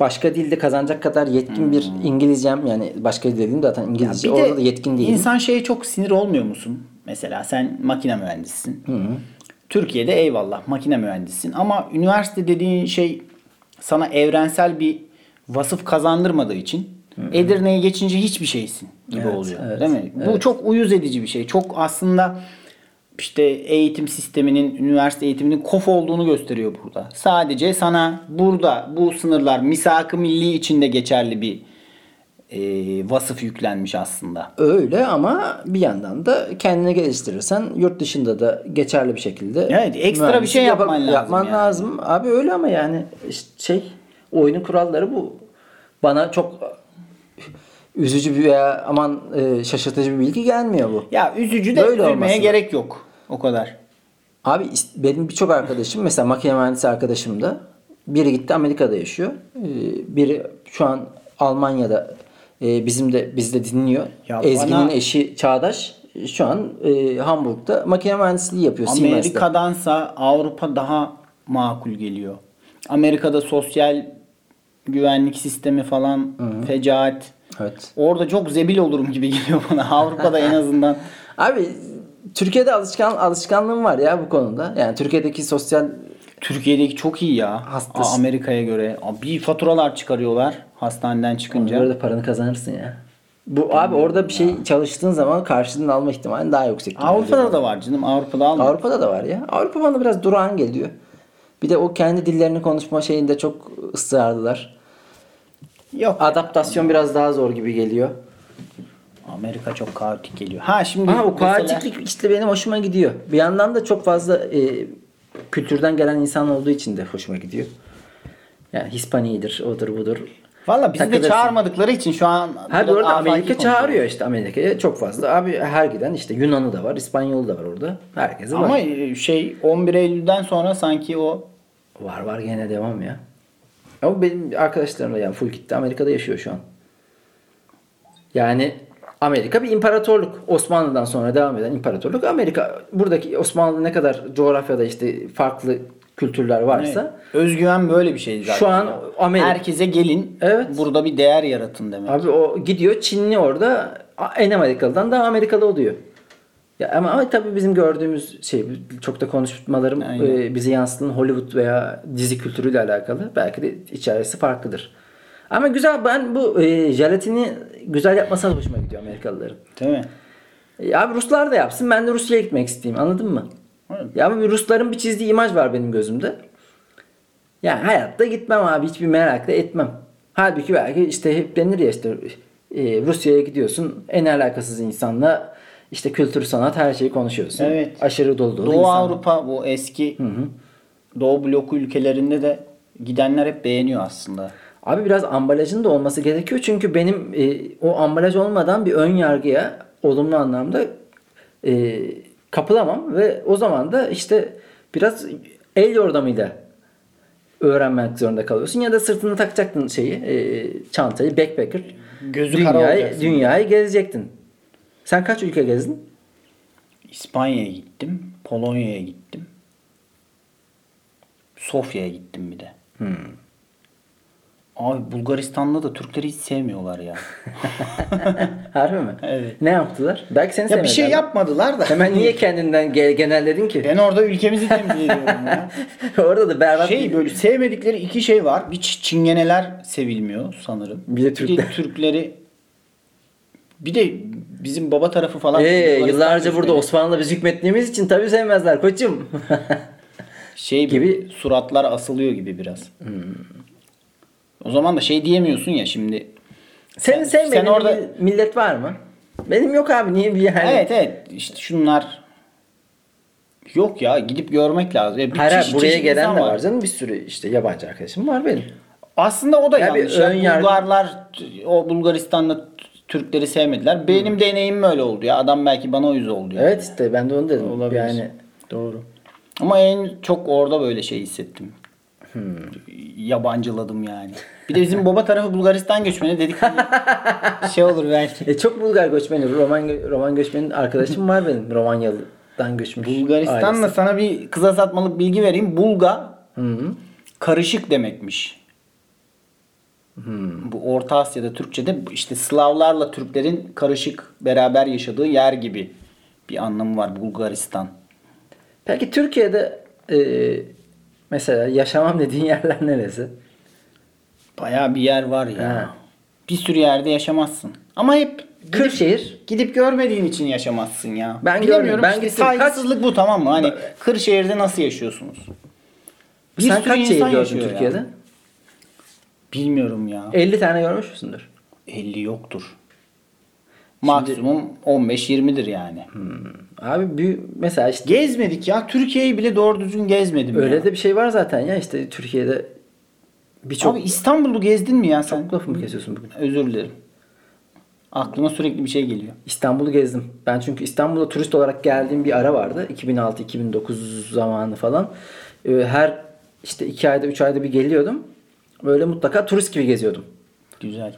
başka dilde kazanacak kadar yetkin bir İngilizcem yani başka dil dediğim zaten İngilizce. Hmm. De Orada da yetkin değilim. İnsan şeye çok sinir olmuyor musun? Mesela sen makine mühendisisin. Türkiye'de eyvallah makine mühendisisin ama üniversite dediğin şey sana evrensel bir vasıf kazandırmadığı için Edirne'ye geçince hiçbir şeysin gibi Evet, oluyor. evet, değil mi? Bu çok uyuz edici bir şey. Çok aslında işte eğitim sisteminin, üniversite eğitiminin kof olduğunu gösteriyor burada. Sadece sana burada bu sınırlar misak-ı milli içinde geçerli bir e, vasıf yüklenmiş aslında. Öyle ama bir yandan da kendini geliştirirsen yurt dışında da geçerli bir şekilde Evet, ekstra bir şey yapman lazım Yapman yani. lazım. Abi öyle ama yani işte şey oyunun kuralları bu. Bana çok üzücü bir veya aman e, şaşırtıcı bir bilgi gelmiyor bu. Ya üzücü de Böyle üzülmeye olması. gerek yok. O kadar. Abi benim birçok arkadaşım mesela makine mühendisi arkadaşım da biri gitti Amerika'da yaşıyor. Ee, Biri şu an Almanya'da e, bizim de bizde dinliyor. Ya Ezgi'nin bana- eşi Çağdaş şu an e, Hamburg'da makine mühendisliği yapıyor. Amerika'dansa Avrupa daha makul geliyor. Amerika'da sosyal güvenlik sistemi falan fecaat. Evet. Orada çok zebil olurum gibi geliyor bana. Avrupa'da en azından. Abi Türkiye'de alışkan alışkanlığım var ya bu konuda. Yani Türkiye'deki sosyal Türkiye'deki çok iyi ya. Hastası. Amerika'ya göre. Bir faturalar çıkarıyorlar hastaneden çıkınca. Orada paranı kazanırsın ya. Bu abi orada bir şey çalıştığın zaman karşılığını alma ihtimalin daha yüksek. Avrupa'da geliyor da var canım. Avrupa'da almıyor. Avrupa'da da var ya. Avrupa bana biraz durağan geliyor. Bir de o kendi dillerini konuşma şeyinde çok ısrarlılar. Yok. Adaptasyon biraz daha zor gibi geliyor. Amerika çok kaotik geliyor. Ha şimdi Ama o mesela- kaotiklik işte benim hoşuma gidiyor. Bir yandan da çok fazla e, kültürden gelen insan olduğu için de hoşuma gidiyor. Yani Hispanidir, odur budur. Valla bizi de Takılırsın. çağırmadıkları için şu an Ha bu arada afaki Amerika konuşuyoruz. çağırıyor işte Amerika'ya çok fazla. Abi her giden işte Yunan'ı da var, İspanyol'u da var orada. Herkesi Ama var. e, şey 11 Eylül'den sonra sanki o Var var gene devam ya. Ama benim arkadaşlarım da yani full gitti Amerika'da yaşıyor şu an. Yani Amerika bir imparatorluk. Osmanlı'dan sonra devam eden imparatorluk. Amerika buradaki Osmanlı ne kadar coğrafyada işte farklı kültürler varsa özgüven böyle bir şey zaten. Şu an. Amerika- herkese gelin. Evet. Burada bir değer yaratın demek. abi o gidiyor Çinli orada en Amerikalı'dan daha Amerikalı oluyor. Ya ama, ama tabii bizim gördüğümüz şey çok da konuşmalarım e, bize yansıtan Hollywood veya dizi kültürüyle alakalı. Belki de içerisi farklıdır. Ama güzel ben bu e, jelatini güzel yapmasına da hoşuma gidiyor Amerikalıların. Değil mi? E, abi Ruslar da yapsın ben de Rusya'ya gitmek isteyeyim anladın mı? Evet. Ya ama Rusların bir çizdiği imaj var benim gözümde. Yani hayatta gitmem abi hiçbir merak da etmem. Halbuki belki işte hep denir ya işte e, Rusya'ya gidiyorsun en alakasız insanla işte kültür sanat her şeyi konuşuyorsun. Evet. Aşırı dolu dolu Doğu insan. Avrupa bu eski Doğu bloku ülkelerinde de gidenler hep beğeniyor aslında. Abi biraz ambalajın da olması gerekiyor çünkü benim e, o ambalaj olmadan bir ön yargıya olumlu anlamda e, kapılamam ve o zaman da işte biraz el yordamıyla öğrenmek zorunda kalıyorsun ya da sırtına takacaktın şeyi e, çantayı backpacker Gözü kara dünyayı, olacaksın. dünyayı gezecektin. Sen kaç ülke gezdin? İspanya'ya gittim. Polonya'ya gittim. Sofya'ya gittim bir de. Abi Bulgaristan'da da Türkleri hiç sevmiyorlar ya. Harbi mi? Evet. Ne yaptılar? Belki seni ya bir şey yapmadılar da. Hemen niye kendinden ge- genelledin ki? Ben orada ülkemizi temsil ediyorum ya. Orada da berbat Şey bir- böyle sevmedikleri iki şey var. Bir çingeneler sevilmiyor sanırım. Bir de Türkler. Türkleri bir de bizim baba tarafı falan. Ee, yıllarca burada göçmeni. Osmanlı biz hükmettiğimiz için tabii sevmezler koçum. şey gibi suratlar asılıyor gibi biraz. O zaman da şey diyemiyorsun ya şimdi. Senin Sen- sevmediğin sen orada- millet var mı? Benim yok abi niye bir yani? Evet evet işte şunlar yok ya gidip görmek lazım. Ya Hayır, çeşit- buraya çeşit gelen de var canım bir sürü işte yabancı arkadaşım var benim. Aslında o da Ya yanlış. Ya ön yargı- Bulgarlar o Bulgaristan'da Türkleri sevmediler. Benim deneyimim öyle oldu ya. Adam belki bana uyuz oldu ya. Evet işte ben de onu dedim. Olabilir. Yani Doğru. Ama en çok orada böyle şey hissettim. Hmm. Yabancıladım yani. Bir de bizim baba tarafı Bulgaristan göçmeni dedik. hani şey olur belki. e, çok Bulgar göçmeni, Roman Roman göçmenin arkadaşım var benim. Romanyalı'dan göçmüş. Bulgaristan'la ailesi. sana bir kısa satmalık bilgi vereyim. Bulga Hı hı. karışık demekmiş. Hmm. Bu Orta Asya'da Türkçe'de işte Slavlarla Türklerin karışık beraber yaşadığı yer gibi bir anlamı var Bulgaristan. Peki Türkiye'de e, mesela yaşamam dediğin yerler neresi? Bayağı bir yer var ya. Ha. Bir sürü yerde yaşamazsın. Ama hep gidip, Kırşehir. gidip görmediğin için yaşamazsın ya. Ben görmedim. Ben işte gittim. saygısızlık bu tamam mı? Hani Kırşehir'de nasıl yaşıyorsunuz? Bir Sen sürü kaç şehir gördün yaşıyor ya. Bilmiyorum ya. 50 tane görmüş müsündür? 50 yoktur. Maksimum 15-20'dir yani. Abi bir mesela işte Gezmedik ya. Türkiye'yi bile doğru düzgün gezmedim öyle ya. de bir şey var zaten ya işte Türkiye'de birçok Abi İstanbul'u gezdin mi ya sen? çok lafımı kesiyorsun bugün. Özür dilerim. Aklıma sürekli bir şey geliyor. İstanbul'u gezdim. Ben çünkü İstanbul'a turist olarak geldiğim bir ara vardı. 2006-2009 zamanı falan. Ee, Her işte 2 ayda 3 ayda bir geliyordum. Böyle mutlaka turist gibi geziyordum. Güzel.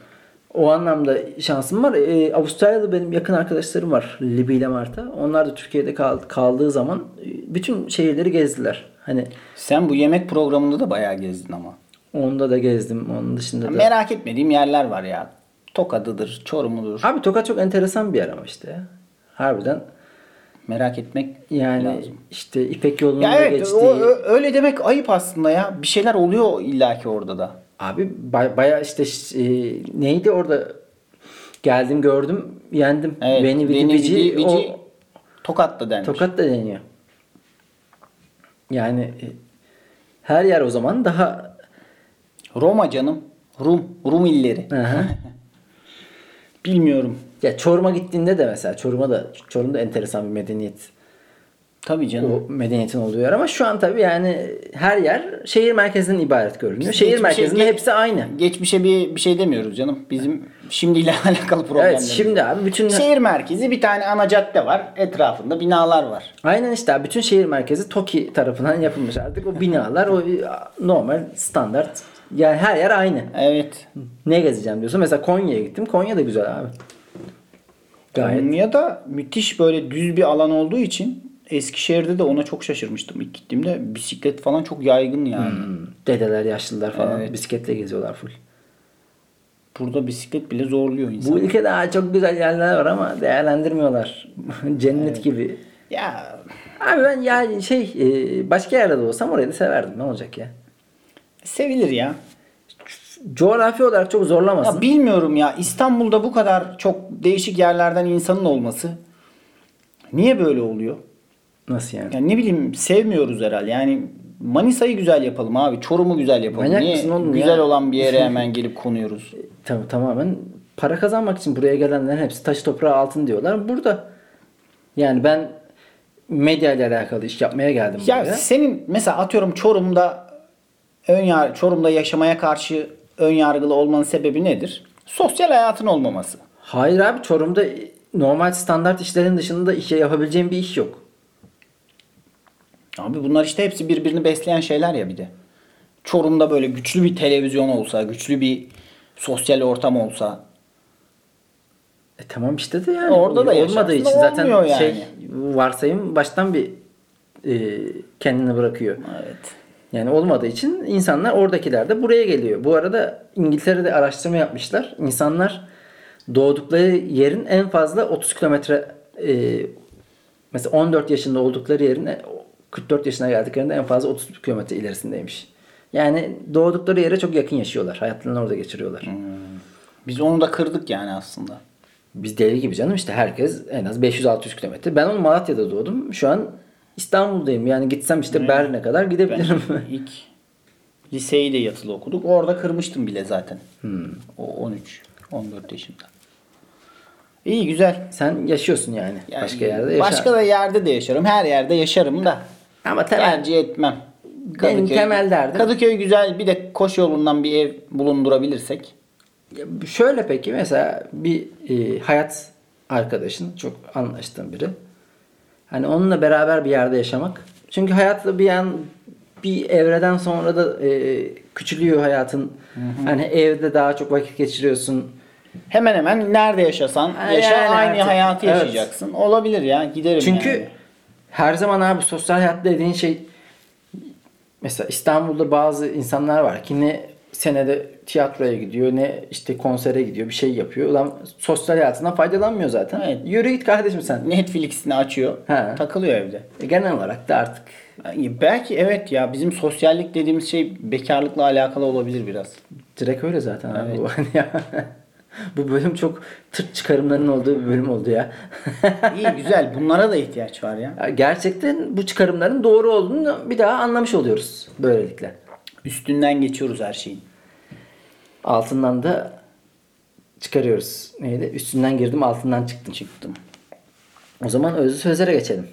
O anlamda şansım var. Ee, Avustralyalı benim yakın arkadaşlarım var. Libby ile Marta. Onlar da Türkiye'de kal- kaldığı zaman e, bütün şehirleri gezdiler. Hani Sen bu yemek programında da bayağı gezdin ama. onda da gezdim. Onun dışında da. Merak etmediğim yerler var ya. Tokat'ıdır, Çorum'udur. Abi Tokat çok enteresan bir yer ama işte. ya. Harbiden Merak etmek yani lazım. işte İpek yolunun Ya evet geçtiği. o, öyle demek ayıp aslında ya. Bir şeyler oluyor illaki orada da. Abi bay- baya işte e, neydi orada geldim gördüm yendim. Evet. Beni Vidi Vici, Vici o Tokat'ta denmiş. tokat da deniyor. Yani e, her yer o zaman daha Roma canım. Rum. Rum illeri. Bilmiyorum. Ya Çorum'a gittiğinde de mesela Çorum'a da Çorum'da enteresan bir medeniyet. Tabii canım. O medeniyetin olduğu yer ama şu an tabii yani her yer şehir merkezinden ibaret görünüyor. Şehir Geçmişe- merkezinde ge- hepsi aynı. Geçmişe bir bir şey demiyoruz canım. Bizim şimdiyle alakalı problemlerimiz. Evet şimdi abi bütün Şehir merkezi bir tane ana cadde var. Etrafında binalar var. Aynen işte abi bütün şehir merkezi TOKİ tarafından yapılmış artık. O binalar o normal standart. Yani her yer aynı. Evet. Ne gezeceğim diyorsun. Mesela Konya'ya gittim. Konya da güzel abi. Gayet. Konya'da müthiş böyle düz bir alan olduğu için Eskişehir'de de ona çok şaşırmıştım ilk gittiğimde. Bisiklet falan çok yaygın yani. Hmm, Dedeler, yaşlılar falan Evet. bisikletle geziyorlar full. Burada bisiklet bile zorluyor insan. Bu ülkede aa, çok güzel yerler var ama değerlendirmiyorlar. Cennet gibi. Ya Abi ben ya şey e, başka yerde de olsam orayı da severdim. Ne olacak ya? sevilir ya. Coğrafi olarak çok zorlamasın. Ya bilmiyorum ya İstanbul'da bu kadar çok değişik yerlerden insanın olması niye böyle oluyor? Nasıl yani? Yani ne bileyim sevmiyoruz herhalde. Yani Manisa'yı güzel yapalım abi. Çorum'u güzel yapalım. Manyak niye oğlum güzel ya? olan bir yere hemen gelip konuyoruz? Tabii tamamen para kazanmak için buraya gelenlerin hepsi taş toprağı altın diyorlar. Burada yani ben medya ile alakalı iş yapmaya geldim Ya buraya. senin mesela atıyorum Çorum'da ön yar Çorum'da yaşamaya karşı ön yargılı olmanın sebebi nedir? Sosyal hayatın olmaması. Hayır abi Çorum'da normal standart işlerin dışında işe yapabileceğim bir iş yok. Abi bunlar işte hepsi birbirini besleyen şeyler ya bir de. Çorum'da böyle güçlü bir televizyon olsa, güçlü bir sosyal ortam olsa. E tamam işte de yani. Orada da olmadığı için zaten olmuyor yani. şey varsayım baştan bir e, kendini bırakıyor. Evet. Yani olmadığı için insanlar oradakiler de buraya geliyor. Bu arada İngiltere'de araştırma yapmışlar. İnsanlar doğdukları yerin en fazla 30 kilometre e, mesela 14 yaşında oldukları yerin 44 yaşına geldiklerinde en fazla 30 kilometre ilerisindeymiş. Yani doğdukları yere çok yakın yaşıyorlar. Hayatlarını orada geçiriyorlar. Biz onu da kırdık yani aslında. Biz deli gibi canım işte herkes en az 500-600 kilometre. Ben onu Malatya'da doğdum. Şu an İstanbul'dayım. Yani gitsem işte Berlin'e kadar gidebilirim. Ben ilk liseyi de yatılı okuduk. Orada kırmıştım bile zaten. O 13, 14 yaşında. İyi güzel. Sen yaşıyorsun yani. Yani başka yerde yaşa. Başka da yerde de yaşarım. Her yerde yaşarım da. Ama temel, Tercih etmem. Benim temel derdim- Kadıköy güzel. Bir de koş yolundan bir ev bulundurabilirsek. Şöyle peki mesela bir e, hayat arkadaşın çok anlaştığın biri. Hani onunla beraber bir yerde yaşamak. Çünkü hayatla bir an bir evreden sonra da e, küçülüyor hayatın. Hani evde daha çok vakit geçiriyorsun. Hemen hemen nerede yaşasan Ha, yaşa yani aynı artık. hayatı Evet. yaşayacaksın. Olabilir ya giderim Çünkü yani. her zaman abi sosyal hayat dediğin şey mesela İstanbul'da bazı insanlar var ki ne senede tiyatroya gidiyor ne işte konsere gidiyor bir şey yapıyor. Ulan sosyal hayatından faydalanmıyor zaten. Evet. Yürü git kardeşim sen. Netflix'ini açıyor. Ha. Takılıyor evde. E, Genel olarak da artık Belki evet ya bizim sosyallik dediğimiz şey bekarlıkla alakalı olabilir biraz. direkt öyle zaten abi. bu. Bu bölüm çok tırt çıkarımların olduğu bir bölüm oldu ya. İyi güzel bunlara da ihtiyaç var ya. Ya Gerçekten bu çıkarımların doğru olduğunu bir daha anlamış oluyoruz böylelikle. Üstünden geçiyoruz her şeyin. Altından da çıkarıyoruz. Neydi? Üstünden girdim altından çıktım. Çıktım. O zaman özlü sözlere geçelim.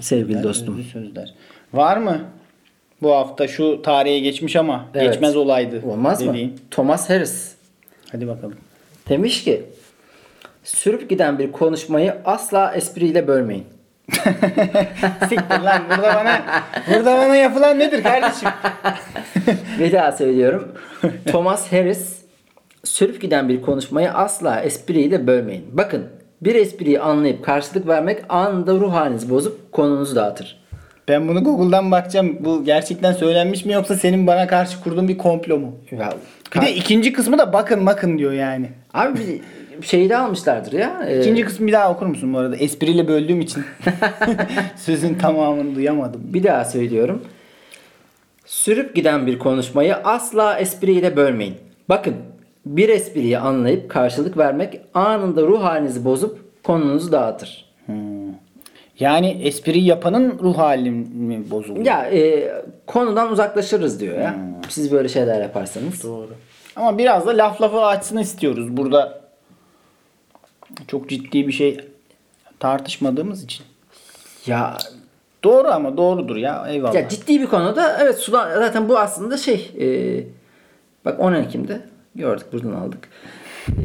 Sevgili dostum. Sözlü sözler. Var mı? Bu hafta şu tarihe geçmiş ama Evet. geçmez olaydı. Olmaz dediğin. mı? Thomas Harris Hadi bakalım. demiş ki sürüp giden bir konuşmayı asla espriyle bölmeyin. Siktir lan burada bana burada bana yapılan nedir kardeşim? Bir daha söylüyorum. Thomas Harris sürüp giden bir konuşmayı asla espriyle bölmeyin. Bakın bir espriyi anlayıp karşılık vermek anında ruh halinizi bozup konunuzu dağıtır. Ben bunu Google'dan bakacağım. Bu gerçekten söylenmiş mi yoksa senin bana karşı kurduğun bir komplo mu? Ya, Bir de ikinci kısmı da bakın bakın diyor yani. Abi şeyi de almışlardır ya. Ee, İkinci kısmı bir daha okur musun bu arada? Espriyle böldüğüm için sözün tamamını duyamadım. Bir daha söylüyorum. Sürüp giden bir konuşmayı asla espriyle bölmeyin. Bakın bir espriyi anlayıp karşılık vermek anında ruh halinizi bozup konunuzu dağıtır. Yani espri yapanın ruh hali mi bozuldu? Ya e, konudan uzaklaşırız diyor ya. Siz böyle şeyler yaparsanız. Doğru. Ama biraz da laf lafı açsın istiyoruz. Burada çok ciddi bir şey tartışmadığımız için. Ya, Doğru ama doğrudur ya. Eyvallah. ya ciddi bir konuda evet sudan zaten bu aslında şey e, bak 10 Ekim'de gördük buradan aldık. E,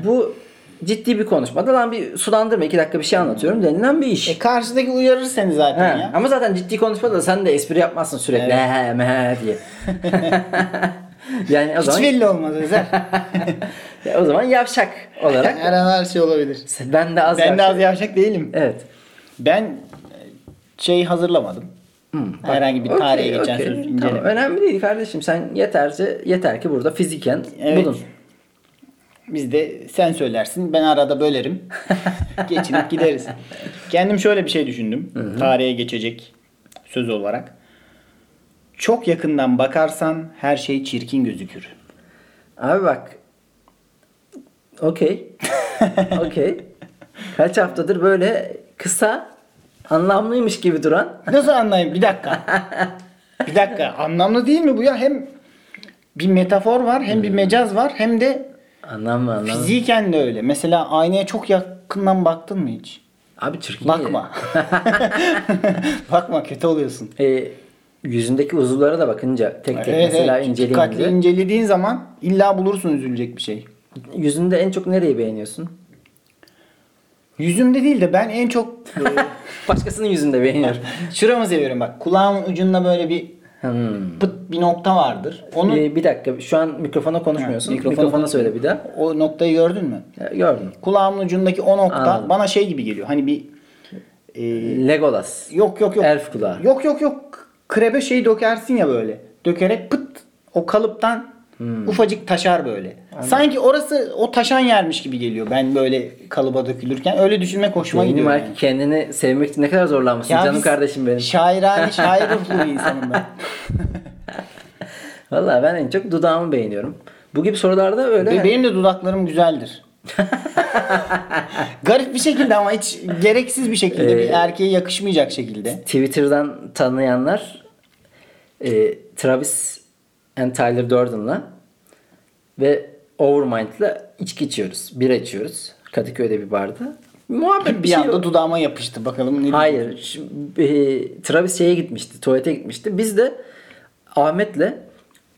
bu ciddi bir konuşmada lan bir sulandırma iki dakika bir şey anlatıyorum denilen bir iş. E karşıdaki uyarır seni zaten He, ya. Ama zaten ciddi konuşmada da sen de espri yapmazsın sürekli. Evet. He he diye. yani o Hiç zaman belli olmaz Özer. o zaman yavşak olarak her an her şey olabilir. ben de az Ben de yavşak. az yavşak değilim. Evet. Ben e, şey hazırlamadım. Herhangi bir tarihe Okey, geçen okey. söz Tamam, inceleme. önemli değil kardeşim. Sen yeterce yeter ki burada fiziken Evet. bulun. Biz de sen söylersin ben arada bölerim. Geçinip gideriz. Kendim şöyle bir şey düşündüm. Tarihe geçecek söz olarak. Çok yakından bakarsan her şey çirkin gözükür. Abi bak. Okey. Okey. Kaç haftadır böyle kısa anlamlıymış gibi duran Nasıl anlayayım? Bir dakika. bir dakika. Anlamlı değil mi bu ya? Hem bir metafor var, hem bir mecaz var, hem de anlamlı anlamlı. fiziken de öyle. Mesela aynaya çok yakından baktın mı hiç? Abi çirkin. Bakma. Bakma kötü oluyorsun. E, yüzündeki uzuvlara da bakınca tek tek Evet, mesela evet. Dikkatli incelediğin zaman illa bulursun üzülecek bir şey. Yüzünde en çok nereyi beğeniyorsun? Yüzümde değil de ben en çok e, Başkasının yüzünde beğeniyorum. şuramı seviyorum bak. Kulağımın ucunda böyle bir Hmm. pıt bir nokta vardır. Onu Ee, bir dakika şu an mikrofona konuşmuyorsun. Ha, mikrofona, mikrofona söyle bir daha. o noktayı gördün mü? Ya, gördüm. Kulağımın ucundaki o nokta Anladım. bana şey gibi geliyor. Hani bir e, Legolas. yok yok yok. Elf kulağı. Yok yok yok. Krebe şey dökersin ya böyle. Dökerek pıt o kalıptan Hmm. ufacık taşar böyle. Sanki orası o taşan yermiş gibi geliyor. Ben böyle kalıba dökülürken öyle düşünmek hoşuma Benim gidiyor. yani. kendini sevmek için ne kadar zorlanmışsın Ya canım kardeşim benim. Şairane, şair ruhlu bir insanım ben. Vallahi ben en çok dudağımı beğeniyorum. Bu gibi sorularda öyle. Ve benim de dudaklarım güzeldir. Garip bir şekilde ama hiç gereksiz bir şekilde bir Ee, erkeğe yakışmayacak şekilde. Twitter'dan tanıyanlar e, Travis and Tyler Durden'la ve Overmind'la içki içiyoruz. Bira içiyoruz. Kadıköy'de bir barda. Muhabbet bir, Bir şey anda yok. dudağıma yapıştı bakalım ne Hayır. Şu- e, Travis şeye gitmişti. Tuvalete gitmişti. Biz de Ahmet'le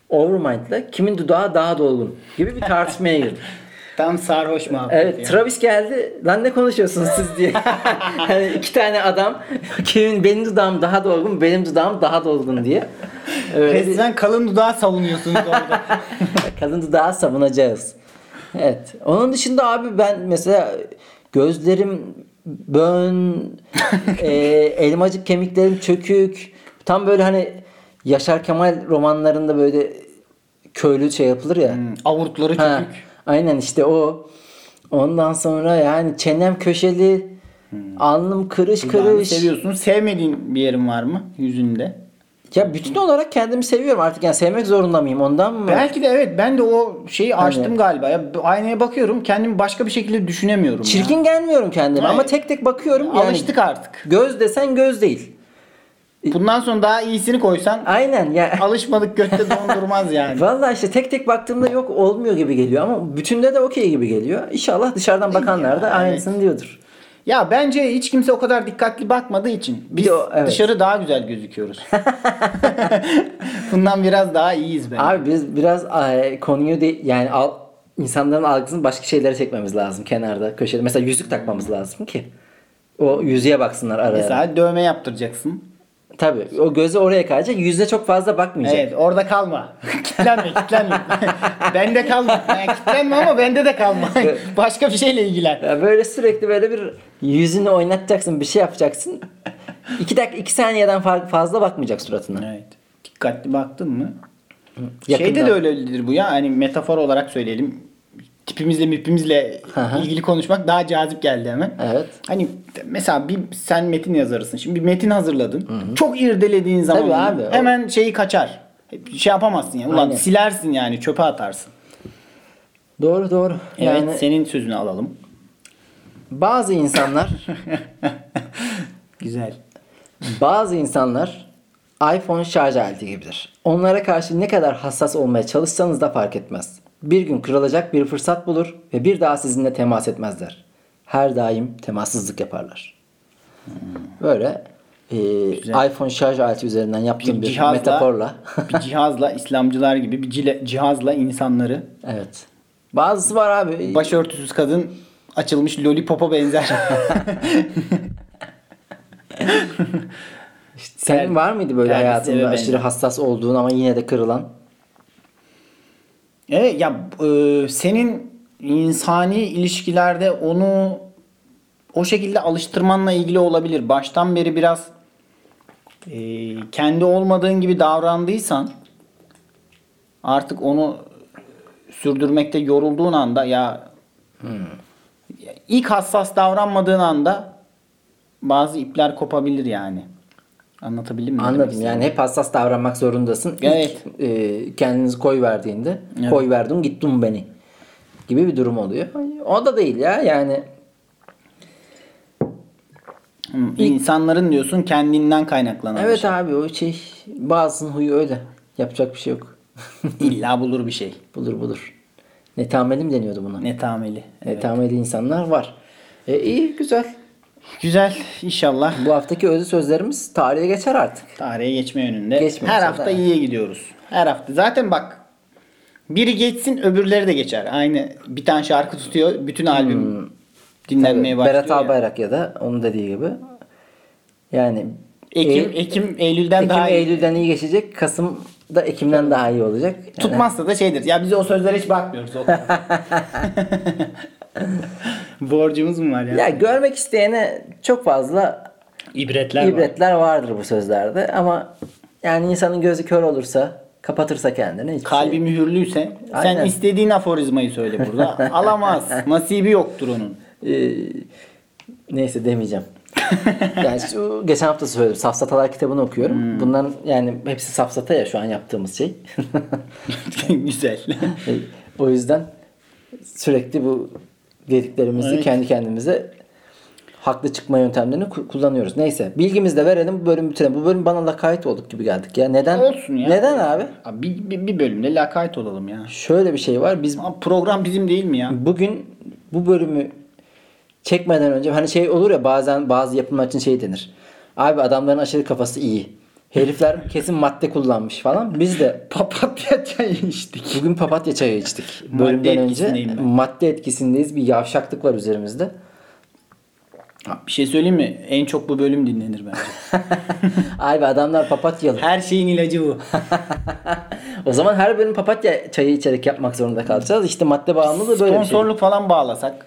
Overmind'la kimin dudağı daha dolgun gibi bir tartışmaya girdik. Tam sarhoş muhabbet Evet, ya. Travis geldi. Lan ne konuşuyorsunuz siz diye. hani iki tane adam kimin benim dudağım daha dolgun, benim dudağım daha dolgun diye. Öyle bir kalın dudağı savunuyorsunuz orada. kadın dudağı savunacağız. Evet. Onun dışında abi ben mesela gözlerim bön, e, elmacık kemiklerim çökük. Tam böyle hani Yaşar Kemal romanlarında böyle köylü şey yapılır ya. Hmm, Avurtları Ha, çökük. Aynen işte o. Ondan sonra yani çenem köşeli, alnım kırış kırış. seviyorsun. Sevmediğin bir yerin var mı yüzünde? Ya bütün olarak kendimi seviyorum artık. Yani sevmek zorunda mıyım ondan mı? Belki de evet ben de o şeyi Hani- açtım galiba. Ya aynaya bakıyorum kendimi başka bir şekilde düşünemiyorum. Çirkin ya. gelmiyorum kendime ama Hayır. tek tek bakıyorum. Yani Alıştık artık. Göz desen göz değil. Bundan sonra daha iyisini koysan Aynen ya. alışmadık götte dondurmaz yani. Vallahi işte tek tek baktığımda yok olmuyor gibi geliyor ama bütünde de okey gibi geliyor. İnşallah dışarıdan bakanlar da aynısını diyordur. Ya bence hiç kimse o kadar dikkatli bakmadığı için biz de o- evet. dışarı daha güzel gözüküyoruz. Bundan biraz daha iyiyiz bence. Abi biz biraz konuyu de, yani al, insanların algısını başka şeylere çekmemiz lazım kenarda köşede. Mesela yüzük takmamız lazım ki o yüzüğe baksınlar araya. Mesela dövme yaptıracaksın. Tabii o gözü oraya kayacak. Yüzde çok fazla bakmayacak. Evet orada kalma. kitlenme kitlenme. bende kalma. Yani kitlenme ama bende de kalma. Başka bir şeyle ilgilen. Ya böyle sürekli böyle bir yüzünü oynatacaksın, bir şey yapacaksın. İki dakika, iki saniyeden fa- fazla bakmayacak suratına. Evet. Dikkatli baktın mı? Yakından. Şeyde de öyledir bu ya. Hani metafor olarak söyleyelim. Tipimizle mipimizle ilgili konuşmak daha cazip geldi hemen. Evet. Hani mesela bir sen metin yazarısın. Şimdi bir metin hazırladın. Çok irdelediğin zaman Tabii abi, o- hemen şeyi kaçar. Şey yapamazsın yani. Ulan Aynen. silersin yani çöpe atarsın. Doğru doğru. Yani Evet senin sözünü alalım. bazı insanlar Güzel. bazı insanlar iPhone şarj aleti gibidir. Onlara karşı ne kadar hassas olmaya çalışsanız da fark etmez. Bir gün kırılacak bir fırsat bulur ve bir daha sizinle temas etmezler. Her daim temassızlık yaparlar. Böyle e, iPhone şarj aleti üzerinden yaptığım bir, cihazla, metaforla. bir cihazla İslamcılar gibi bir cile- cihazla insanları evet. Bazısı var abi. başörtüsüz kadın açılmış lollipop'a benzer. Senin ter- var mıydı böyle hayatında aşırı hassas olduğun ama yine de kırılan? Evet ya e, senin insani ilişkilerde onu o şekilde alıştırmanla ilgili olabilir. Baştan beri biraz e, kendi olmadığın gibi davrandıysan artık onu sürdürmekte yorulduğun anda ya ya ilk hassas davranmadığın anda bazı ipler kopabilir yani. Anlatabildim mi? Anladım. Yani hep hassas davranmak zorundasın. İlk, Evet. e, kendinizi koy verdiğinde Evet. koy verdin gittin beni gibi bir durum oluyor. O da değil ya yani Hı, İnsanların diyorsun kendinden kaynaklanan evet şey. abi o şey bazısının huyu öyle. Yapacak bir şey yok. İlla bulur bir şey. bulur bulur. Netameli mi deniyordu buna? Netameli. Evet. Netameli insanlar var. E, iyi güzel. Güzel inşallah Bu haftaki özlü sözlerimiz tarihe geçer artık. tarihe geçme yönünde. Geçmiyorsa Her hafta iyiye gidiyoruz. Her hafta. Zaten bak biri geçsin öbürleri de geçer. Aynı bir tane şarkı tutuyor. Bütün albüm dinlenmeye başlıyor. Berat ya. Albayrak ya da onun dediği gibi. Yani Ekim, Eylül- Ekim Eylül'den Ekim daha iyi. Eylül'den iyi geçecek. Kasım da Ekim'den daha iyi olacak. Yani Tutmazsa da şeydir. Ya bize o sözlere hiç bakmıyoruz. Borcumuz mu var ya? Ya görmek isteyene çok fazla İbretler var. ibretler vardır bu sözlerde ama Yani insanın gözü kör olursa, kapatırsa kendini. Kalbi şey- mühürlüyse Aynen. sen istediğin aforizmayı söyle burada. Alamaz. Nasibi yoktur onun. Ee, neyse demeyeceğim. yani şu geçen hafta söyledim. Safsatalar kitabını okuyorum. Hmm. Bunların yani hepsi safsata ya şu an yaptığımız şey. Güzel. O yüzden sürekli bu dediklerimizi Evet. kendi kendimize haklı çıkma yöntemlerini ku- kullanıyoruz. Neyse bilgimizi de verelim bu bölümü bitirelim. Bu bölüm bana lakayt olduk gibi geldik ya. Neden? Olsun ya. Neden abi? Abi bir, bir, bir bölümde lakayt olalım ya. Şöyle bir şey var. Biz Ama program bizim değil mi ya? bugün bu bölümü çekmeden önce hani şey olur ya bazen bazı yapımlar için şey denir. Abi adamların aşırı kafası iyi. Herifler kesin madde kullanmış falan. Biz de Papatya çayı içtik. bugün papatya çayı içtik. Madde Bölümden önce etkisindeyim ben. madde etkisindeyiz. Bir yavşaklık var üzerimizde. Bir şey söyleyeyim mi? En çok bu bölüm dinlenir bence. Abi adamlar papatyalı. Her şeyin ilacı bu. O zaman her bölüm papatya çayı içerek yapmak zorunda kalacağız. İşte madde bağımlılığı böyle bir şey. Sponsorluk falan bağlasak.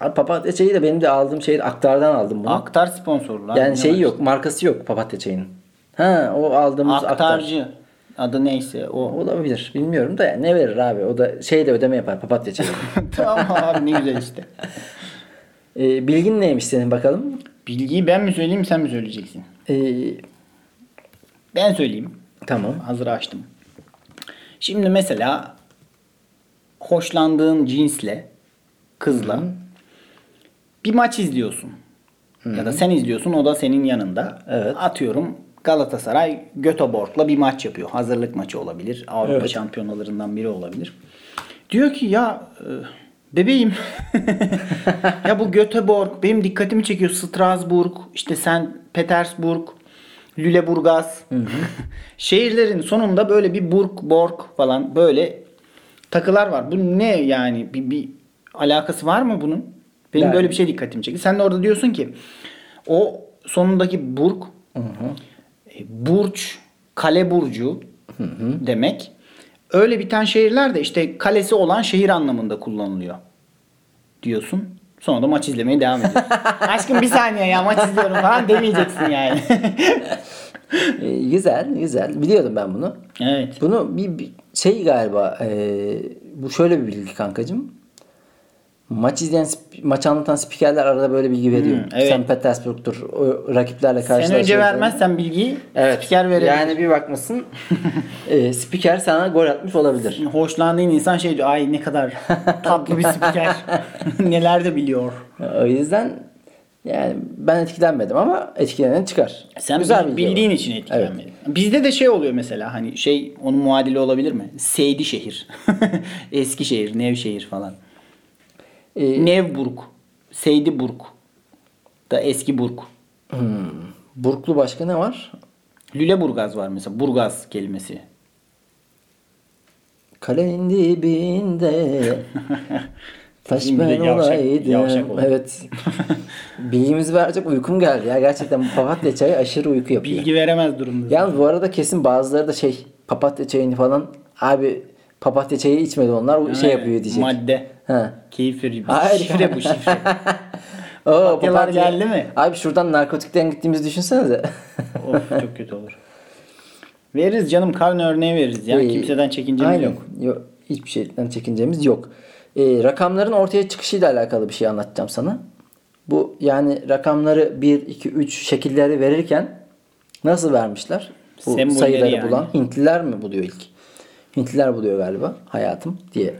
Abi papatya çayı da benim de aldığım şey aktardan aldım bunu. Aktar sponsorluğu. abi, yani şeyi yok, markası yok papatya çayının. Ha, o aldığımız aktar. Aktarcı. Adı neyse o. Olabilir. Bilmiyorum da yani ne verir abi? O da şeyle ödeme yapar papatya çayı. tamam abi ne güzel işte. ee, bilgin neymiş senin bakalım? Bilgiyi ben mi söyleyeyim sen mi söyleyeceksin? Ee, Ben söyleyeyim. tamam. Hazır açtım. Şimdi mesela hoşlandığın cinsle kızla bir maç izliyorsun. Ya da sen izliyorsun o da senin yanında. Evet. Atıyorum Galatasaray Göteborg'la bir maç yapıyor. Hazırlık maçı olabilir. Avrupa Evet. şampiyonalarından biri olabilir. Diyor ki ya e, bebeğim ya bu Göteborg benim dikkatimi çekiyor. Strasbourg, işte sen Petersburg, Lüleburgaz. Şehirlerin sonunda böyle bir burg, borg falan böyle takılar var. Bu ne yani? Bir, bir alakası var mı bunun? Benim Yani- böyle bir şey dikkatimi çekti. Sen de orada diyorsun ki o sonundaki burg e, burç, kale burcu demek. Öyle biten şehirler de işte kalesi olan şehir anlamında kullanılıyor diyorsun. Sonra da maç izlemeye devam ediyorsun. Aşkım bir saniye ya maç izliyorum falan demeyeceksin yani. Ee, güzel, güzel. Biliyordum ben bunu. evet. Bunu bir, bir şey galiba e, bu şöyle bir bilgi kankacığım. Maç izleyen, maç anlatan spikerler arada böyle bilgi veriyor. Hmm, evet. Sen Petersburg'tur. O rakiplerle Sen karşılaşıyor. önce vermezsen bilgiyi Evet. spiker verebilir. Yani bir bakmasın e, spiker sana gol atmış olabilir. Hoşlandığın insan şey diyor ay ne kadar tatlı bir spiker. Neler de biliyor. O yüzden yani ben etkilenmedim ama etkilenen çıkar. Sen Güzel bil- bildiğin için etkilenmedin. Bizde de şey oluyor mesela hani şey onun muadili olabilir mi? Seydi şehir. Eskişehir, Nevşehir falan. Ee, Nevburg, Seydiburg da eski Burg. Burklu başka ne var? Lüleburgaz var mesela. Burgaz kelimesi. Kalenin dibinde taş ben yavşak- olaydım. yavşak evet. Bilgimizi verecek uykum geldi ya. Gerçekten papatya çayı aşırı uyku yapıyor. Bilgi veremez durumda. Yalnız bu arada kesin bazıları da şey papatya çayını falan abi papatya çayı içmedi onlar bu şey yapıyor diyecek. Madde. Ha. Keyif verici. Hayır. Şifre bu şifre. Oo, Papatyalar geldi mi? Abi şuradan narkotikten gittiğimizi düşünsenize. of çok kötü olur. Veririz canım karne örneği veririz ya. Ee, Kimseden çekincemiz aynen. yok. yok. Hiçbir şeyden çekincemiz yok. Ee, rakamların ortaya çıkışıyla alakalı bir şey anlatacağım sana. Bu yani rakamları 1, 2, 3 şekilleri verirken nasıl vermişler? Bu Sembolleri sayıları yani. bulan Hintliler mi buluyor ilk? Hintliler buluyor galiba hayatım diye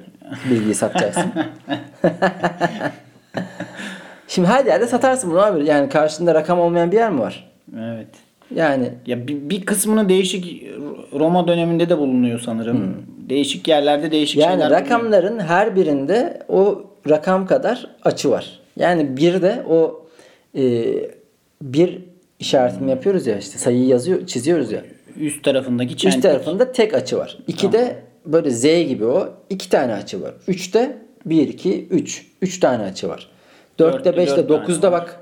bilgiyi satacaksın. Şimdi her yerde satarsın bunu abi. Yani karşında rakam olmayan bir yer mi var? Evet. Yani Ya bir, bir kısmını değişik Roma döneminde de bulunuyor sanırım. Değişik yerlerde değişik Hmm. Yani şeyler bulunuyor. rakamların her birinde o rakam kadar açı var. Yani bir de o e, bir işaretini yapıyoruz ya işte sayıyı yazıyor çiziyoruz ya. üst tarafındaki çentik. Üst tarafında tek açı var. İkide böyle Z gibi o iki tane açı var. Üçte 1 2 3 üç tane açı var. Dörtte Dörtte beşte dört tane dokuzda var. bak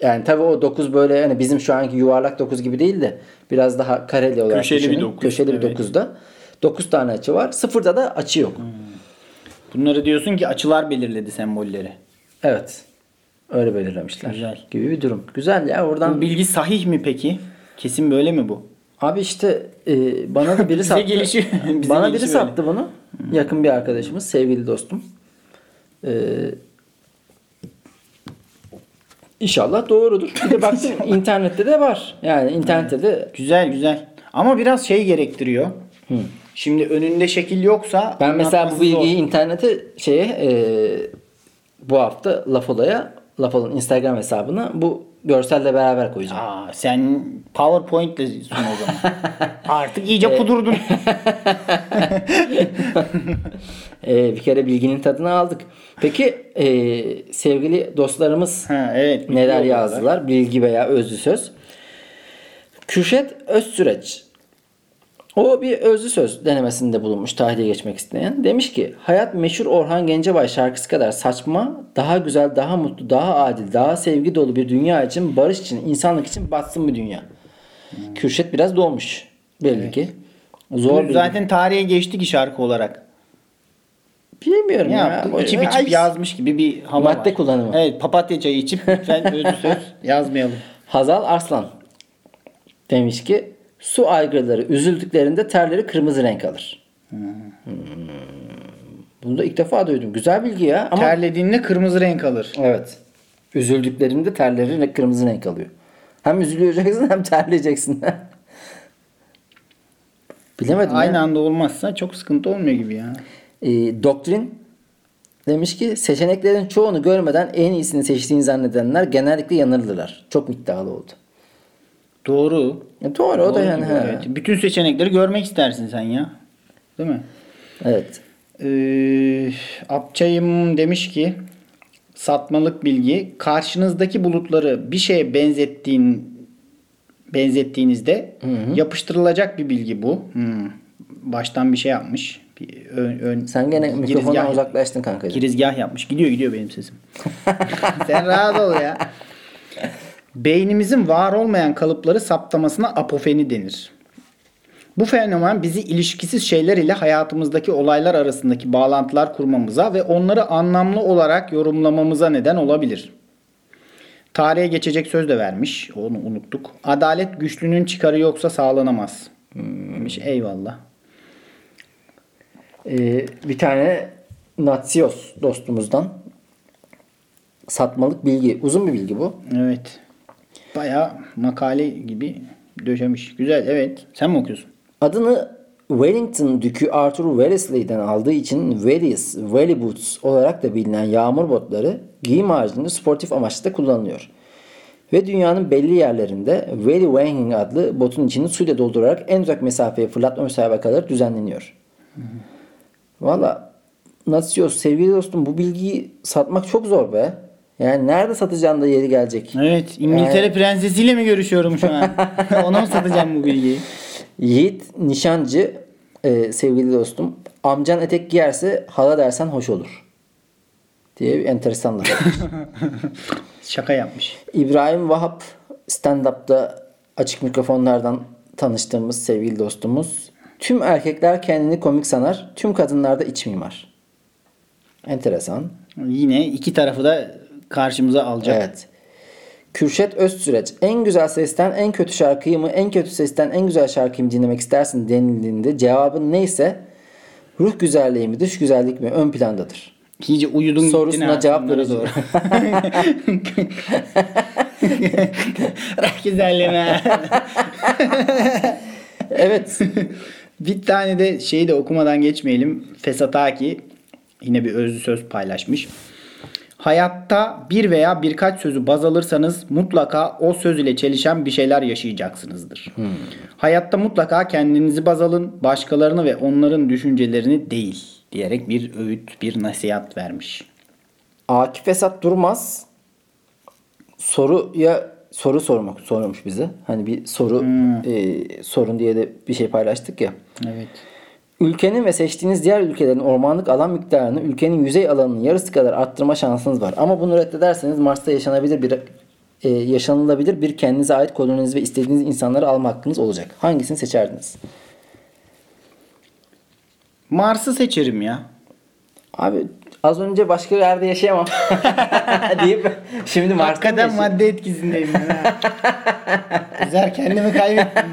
yani tabii o 9 böyle yani bizim şu anki yuvarlak 9 gibi değil de biraz daha kareli olarak Köşeli bir düşünün. dokuz, Köşeli bir evet. 9'da. 9 tane açı var. Sıfırda da açı yok. Bunları diyorsun ki açılar belirledi sembolleri. Evet. Öyle belirlemişler. Güzel. Gibi bir durum. Güzel ya oradan Bu bilgi sahih mi peki? Kesin böyle mi bu? Abi işte e, bana da biri sattı. bize bana biri sattı bunu. Yakın bir arkadaşımız, sevgili dostum. E, İnşallah doğrudur. Bir de baktım internette de var. Yani internette de Güzel güzel. Ama biraz şey gerektiriyor. Şimdi önünde şekil yoksa ben mesela bu anlatması zor. bilgiyi internete şeye e, bu hafta Lafola'ya Lafola'nın Instagram hesabına bu görselle beraber koyacağım. Aa, sen PowerPoint'le sun o zaman. Artık iyice kudurdun. E, bir kere bilginin tadını aldık. Peki e, sevgili dostlarımız ha, evet. neler yazdılar? Bilgi veya özlü söz. Kürşet Özsüreç. O bir özlü söz denemesinde bulunmuş tahliye geçmek isteyen. Demiş ki hayat meşhur Orhan Gencebay şarkısı kadar saçma, daha güzel, daha mutlu, daha adil, daha sevgi dolu bir dünya için, barış için, insanlık için batsın bir dünya. Kürşet biraz dolmuş belli ki. Zor Bu zaten tarihe geçti ki şarkı olarak. Bilmiyorum Ne ya. yaptı? İçip içip Ay, yazmış gibi bir hava Madde var. kullanımı. Evet papatya çayı içip lütfen özlü söz yazmayalım. Hazal Arslan demiş ki su aygırları üzüldüklerinde terleri kırmızı renk alır. Hmm. Bunu da ilk defa duydum. Güzel bilgi ya. Ama Terlediğinde kırmızı renk alır. evet. Üzüldüklerinde terleri kırmızı renk alıyor. Hem üzüleceksin hem terleyeceksin. Bilemedim Aynı ya. anda olmazsa çok sıkıntı olmuyor gibi ya. E, doktrin demiş ki seçeneklerin çoğunu görmeden en iyisini seçtiğini zannedenler genellikle yanılırlar. Çok iddialı oldu. Doğru. E, doğru, o da Doğru yani. he. evet. Bütün seçenekleri görmek istersin sen ya. Değil mi? evet. Ee, Apçayım demiş ki satmalık bilgi karşınızdaki bulutları bir şeye benzettiğin benzettiğinizde yapıştırılacak bir bilgi bu. Hmm. Baştan bir şey yapmış. Bir ön, ön- Sen gene mikrofondan uzaklaştın kanka. Girizgah yapmış. Gidiyor gidiyor benim sesim. Sen rahat ol ya. Beynimizin var olmayan kalıpları saptamasına apofeni denir. Bu fenomen bizi ilişkisiz şeyler ile hayatımızdaki olaylar arasındaki bağlantılar kurmamıza ve onları anlamlı olarak yorumlamamıza neden olabilir. Tarihe geçecek söz de vermiş. Onu unuttuk. Adalet güçlünün çıkarı yoksa sağlanamaz. Demiş eyvallah. Ee, bir tane Natsios dostumuzdan satmalık bilgi. Uzun bir bilgi bu. Evet. Bayağı makale gibi döşemiş. Güzel evet. Sen mi okuyorsun? Adını Wellington Dükü Arthur Wellesley'den aldığı için Wellies, Welly Boots olarak da bilinen yağmur botları giyim haricinde sportif amaçlı da kullanılıyor. Ve dünyanın belli yerlerinde Welly Wanging adlı botun içini suyla doldurarak en uzak mesafeye fırlatma müsabakaları düzenleniyor. Valla Natsios sevgili dostum bu bilgiyi satmak çok zor be. Yani nerede satacağın da yeri gelecek. Evet. İngiltere prensesiyle mi görüşüyorum şu an? Ona mı satacağım bu bilgiyi? Yiğit nişancı e, sevgili dostum amcan etek giyerse hala dersen hoş olur. Diye bir enteresan laf. Şaka yapmış. İbrahim Vahap stand-up'ta açık mikrofonlardan tanıştığımız sevgili dostumuz. Tüm erkekler kendini komik sanar. Tüm kadınlar da iç mimar. Enteresan. Yine iki tarafı da karşımıza alacak. Evet. Kürşet Özsüreç en güzel sesten en kötü şarkıyı mı en kötü sesten en güzel şarkıyı mı dinlemek istersin denildiğinde cevabın neyse ruh güzelliği mi dış güzellik mi ön plandadır. İyice uyudun Sorusuna ha, cevap bunlara veriyoruz. doğru. Rah güzelliğine. evet. bir tane de şeyi de okumadan geçmeyelim. Fesataki yine bir özlü söz paylaşmış. Hayatta bir veya birkaç sözü baz alırsanız mutlaka o söz ile çelişen bir şeyler yaşayacaksınızdır. Hayatta mutlaka kendinizi baz alın, başkalarını ve onların düşüncelerini değil diyerek bir öğüt, bir nasihat vermiş. Akif Esat Durmaz soruya soru sormak sormuş bize. Hani bir soru e, sorun diye de bir şey paylaştık ya. Evet. Ülkenin ve seçtiğiniz diğer ülkelerin ormanlık alan miktarını ülkenin yüzey alanının yarısı kadar arttırma şansınız var. Ama bunu reddederseniz Mars'ta yaşanabilir bir e, yaşanılabilir bir kendinize ait koloniniz ve istediğiniz insanları alma hakkınız olacak. Hangisini seçerdiniz? Mars'ı seçerim ya. Abi az önce başka yerde yaşayamam deyip şimdi Mars'ta Hakikaten madde etkisindeyim ben ha. Ezer kendimi kaybettim.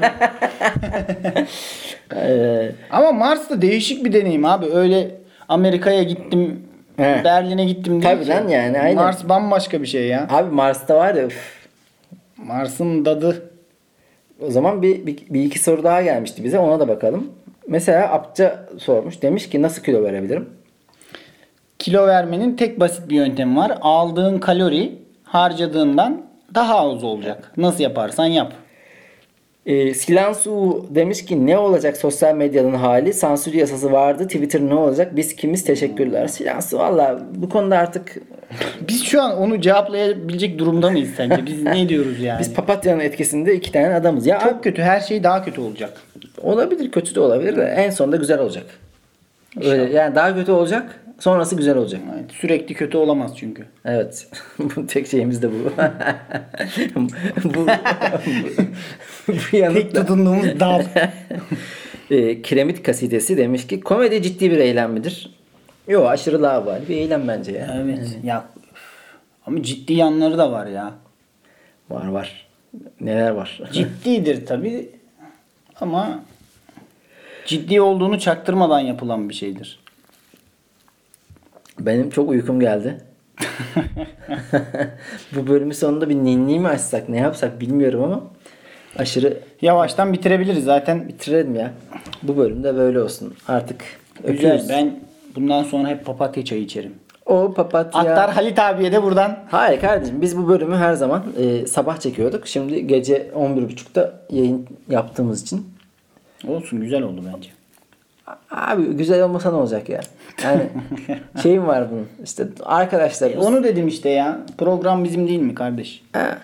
Ee, Ama Mars da değişik bir deneyim abi. Öyle Amerika'ya gittim, He. Berlin'e gittim değil Tabii ki. lan yani, aynen. Mars bambaşka bir şey ya. abi Mars'ta var ya üf. Mars'ın dadı. O zaman bir, bir, bir iki soru daha gelmişti bize. Ona da bakalım. Mesela Apça sormuş. Demiş ki nasıl kilo verebilirim? Kilo vermenin tek basit bir yöntemi var. Aldığın kalori harcadığından daha az olacak. Nasıl yaparsan yap. Ee, Silansu demiş ki ne olacak sosyal medyanın hali? Sansür yasası vardı. Twitter ne olacak? Biz kimiz? Teşekkürler. Silansu valla bu konuda artık Biz şu an onu cevaplayabilecek durumda mıyız sence? Biz ne diyoruz yani? biz papatya'nın etkisinde iki tane adamız. Ya Çok kötü. Her şey daha kötü olacak. olabilir kötü de olabilir de en sonunda güzel olacak. Öyle, yani daha kötü olacak. Sonrası güzel olacak. Evet, sürekli kötü olamaz çünkü. Evet. tek şeyimiz de bu. bu, bu, bu Tek tutunduğumuz dal. Ee, Kiremit kasidesi demiş ki komedi ciddi bir eylem midir? Yok aşırı lavabali bir eylem bence ya. evet. Ya ama ciddi yanları da var ya. Var var. Neler var? Ciddidir tabi ama ciddi olduğunu çaktırmadan yapılan bir şeydir. Benim çok uykum geldi. Bu bölümün sonunda bir ninni mi açsak ne yapsak bilmiyorum ama aşırı Yavaştan bitirebiliriz zaten. bitirelim ya. Bu bölümde böyle olsun. Artık Güzel. öpüyoruz. Ben bundan sonra hep papatya çayı içerim. O papatya. Aktar Halit abiye de buradan Hayır kardeşim biz bu bölümü her zaman e, sabah çekiyorduk. Şimdi gece 11.30'da yayın yaptığımız için. olsun güzel oldu bence. Abi güzel olmasa ne olacak ya? Yani şeyim var bunun. İşte arkadaşlarımız. Onu dedim işte ya. Program bizim değil mi kardeş? Ha.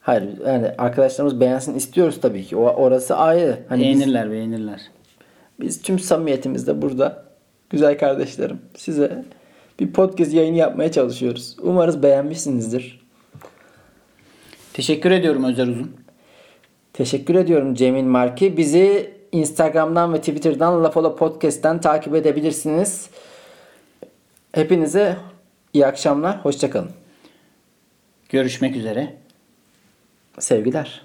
Hayır yani arkadaşlarımız beğensin istiyoruz tabii ki. O orası ayrı. Hani biz, beğenirler beğenirler. biz tüm samimiyetimizde burada güzel kardeşlerim size bir podcast yayını yapmaya çalışıyoruz. Umarız beğenmişsinizdir. Teşekkür ediyorum Özer Uzun. Teşekkür ediyorum Cemil Marki. Bizi Instagram'dan ve Twitter'dan Lafola Podcast'ten takip edebilirsiniz. Hepinize iyi akşamlar. Hoşçakalın. Görüşmek üzere. Sevgiler.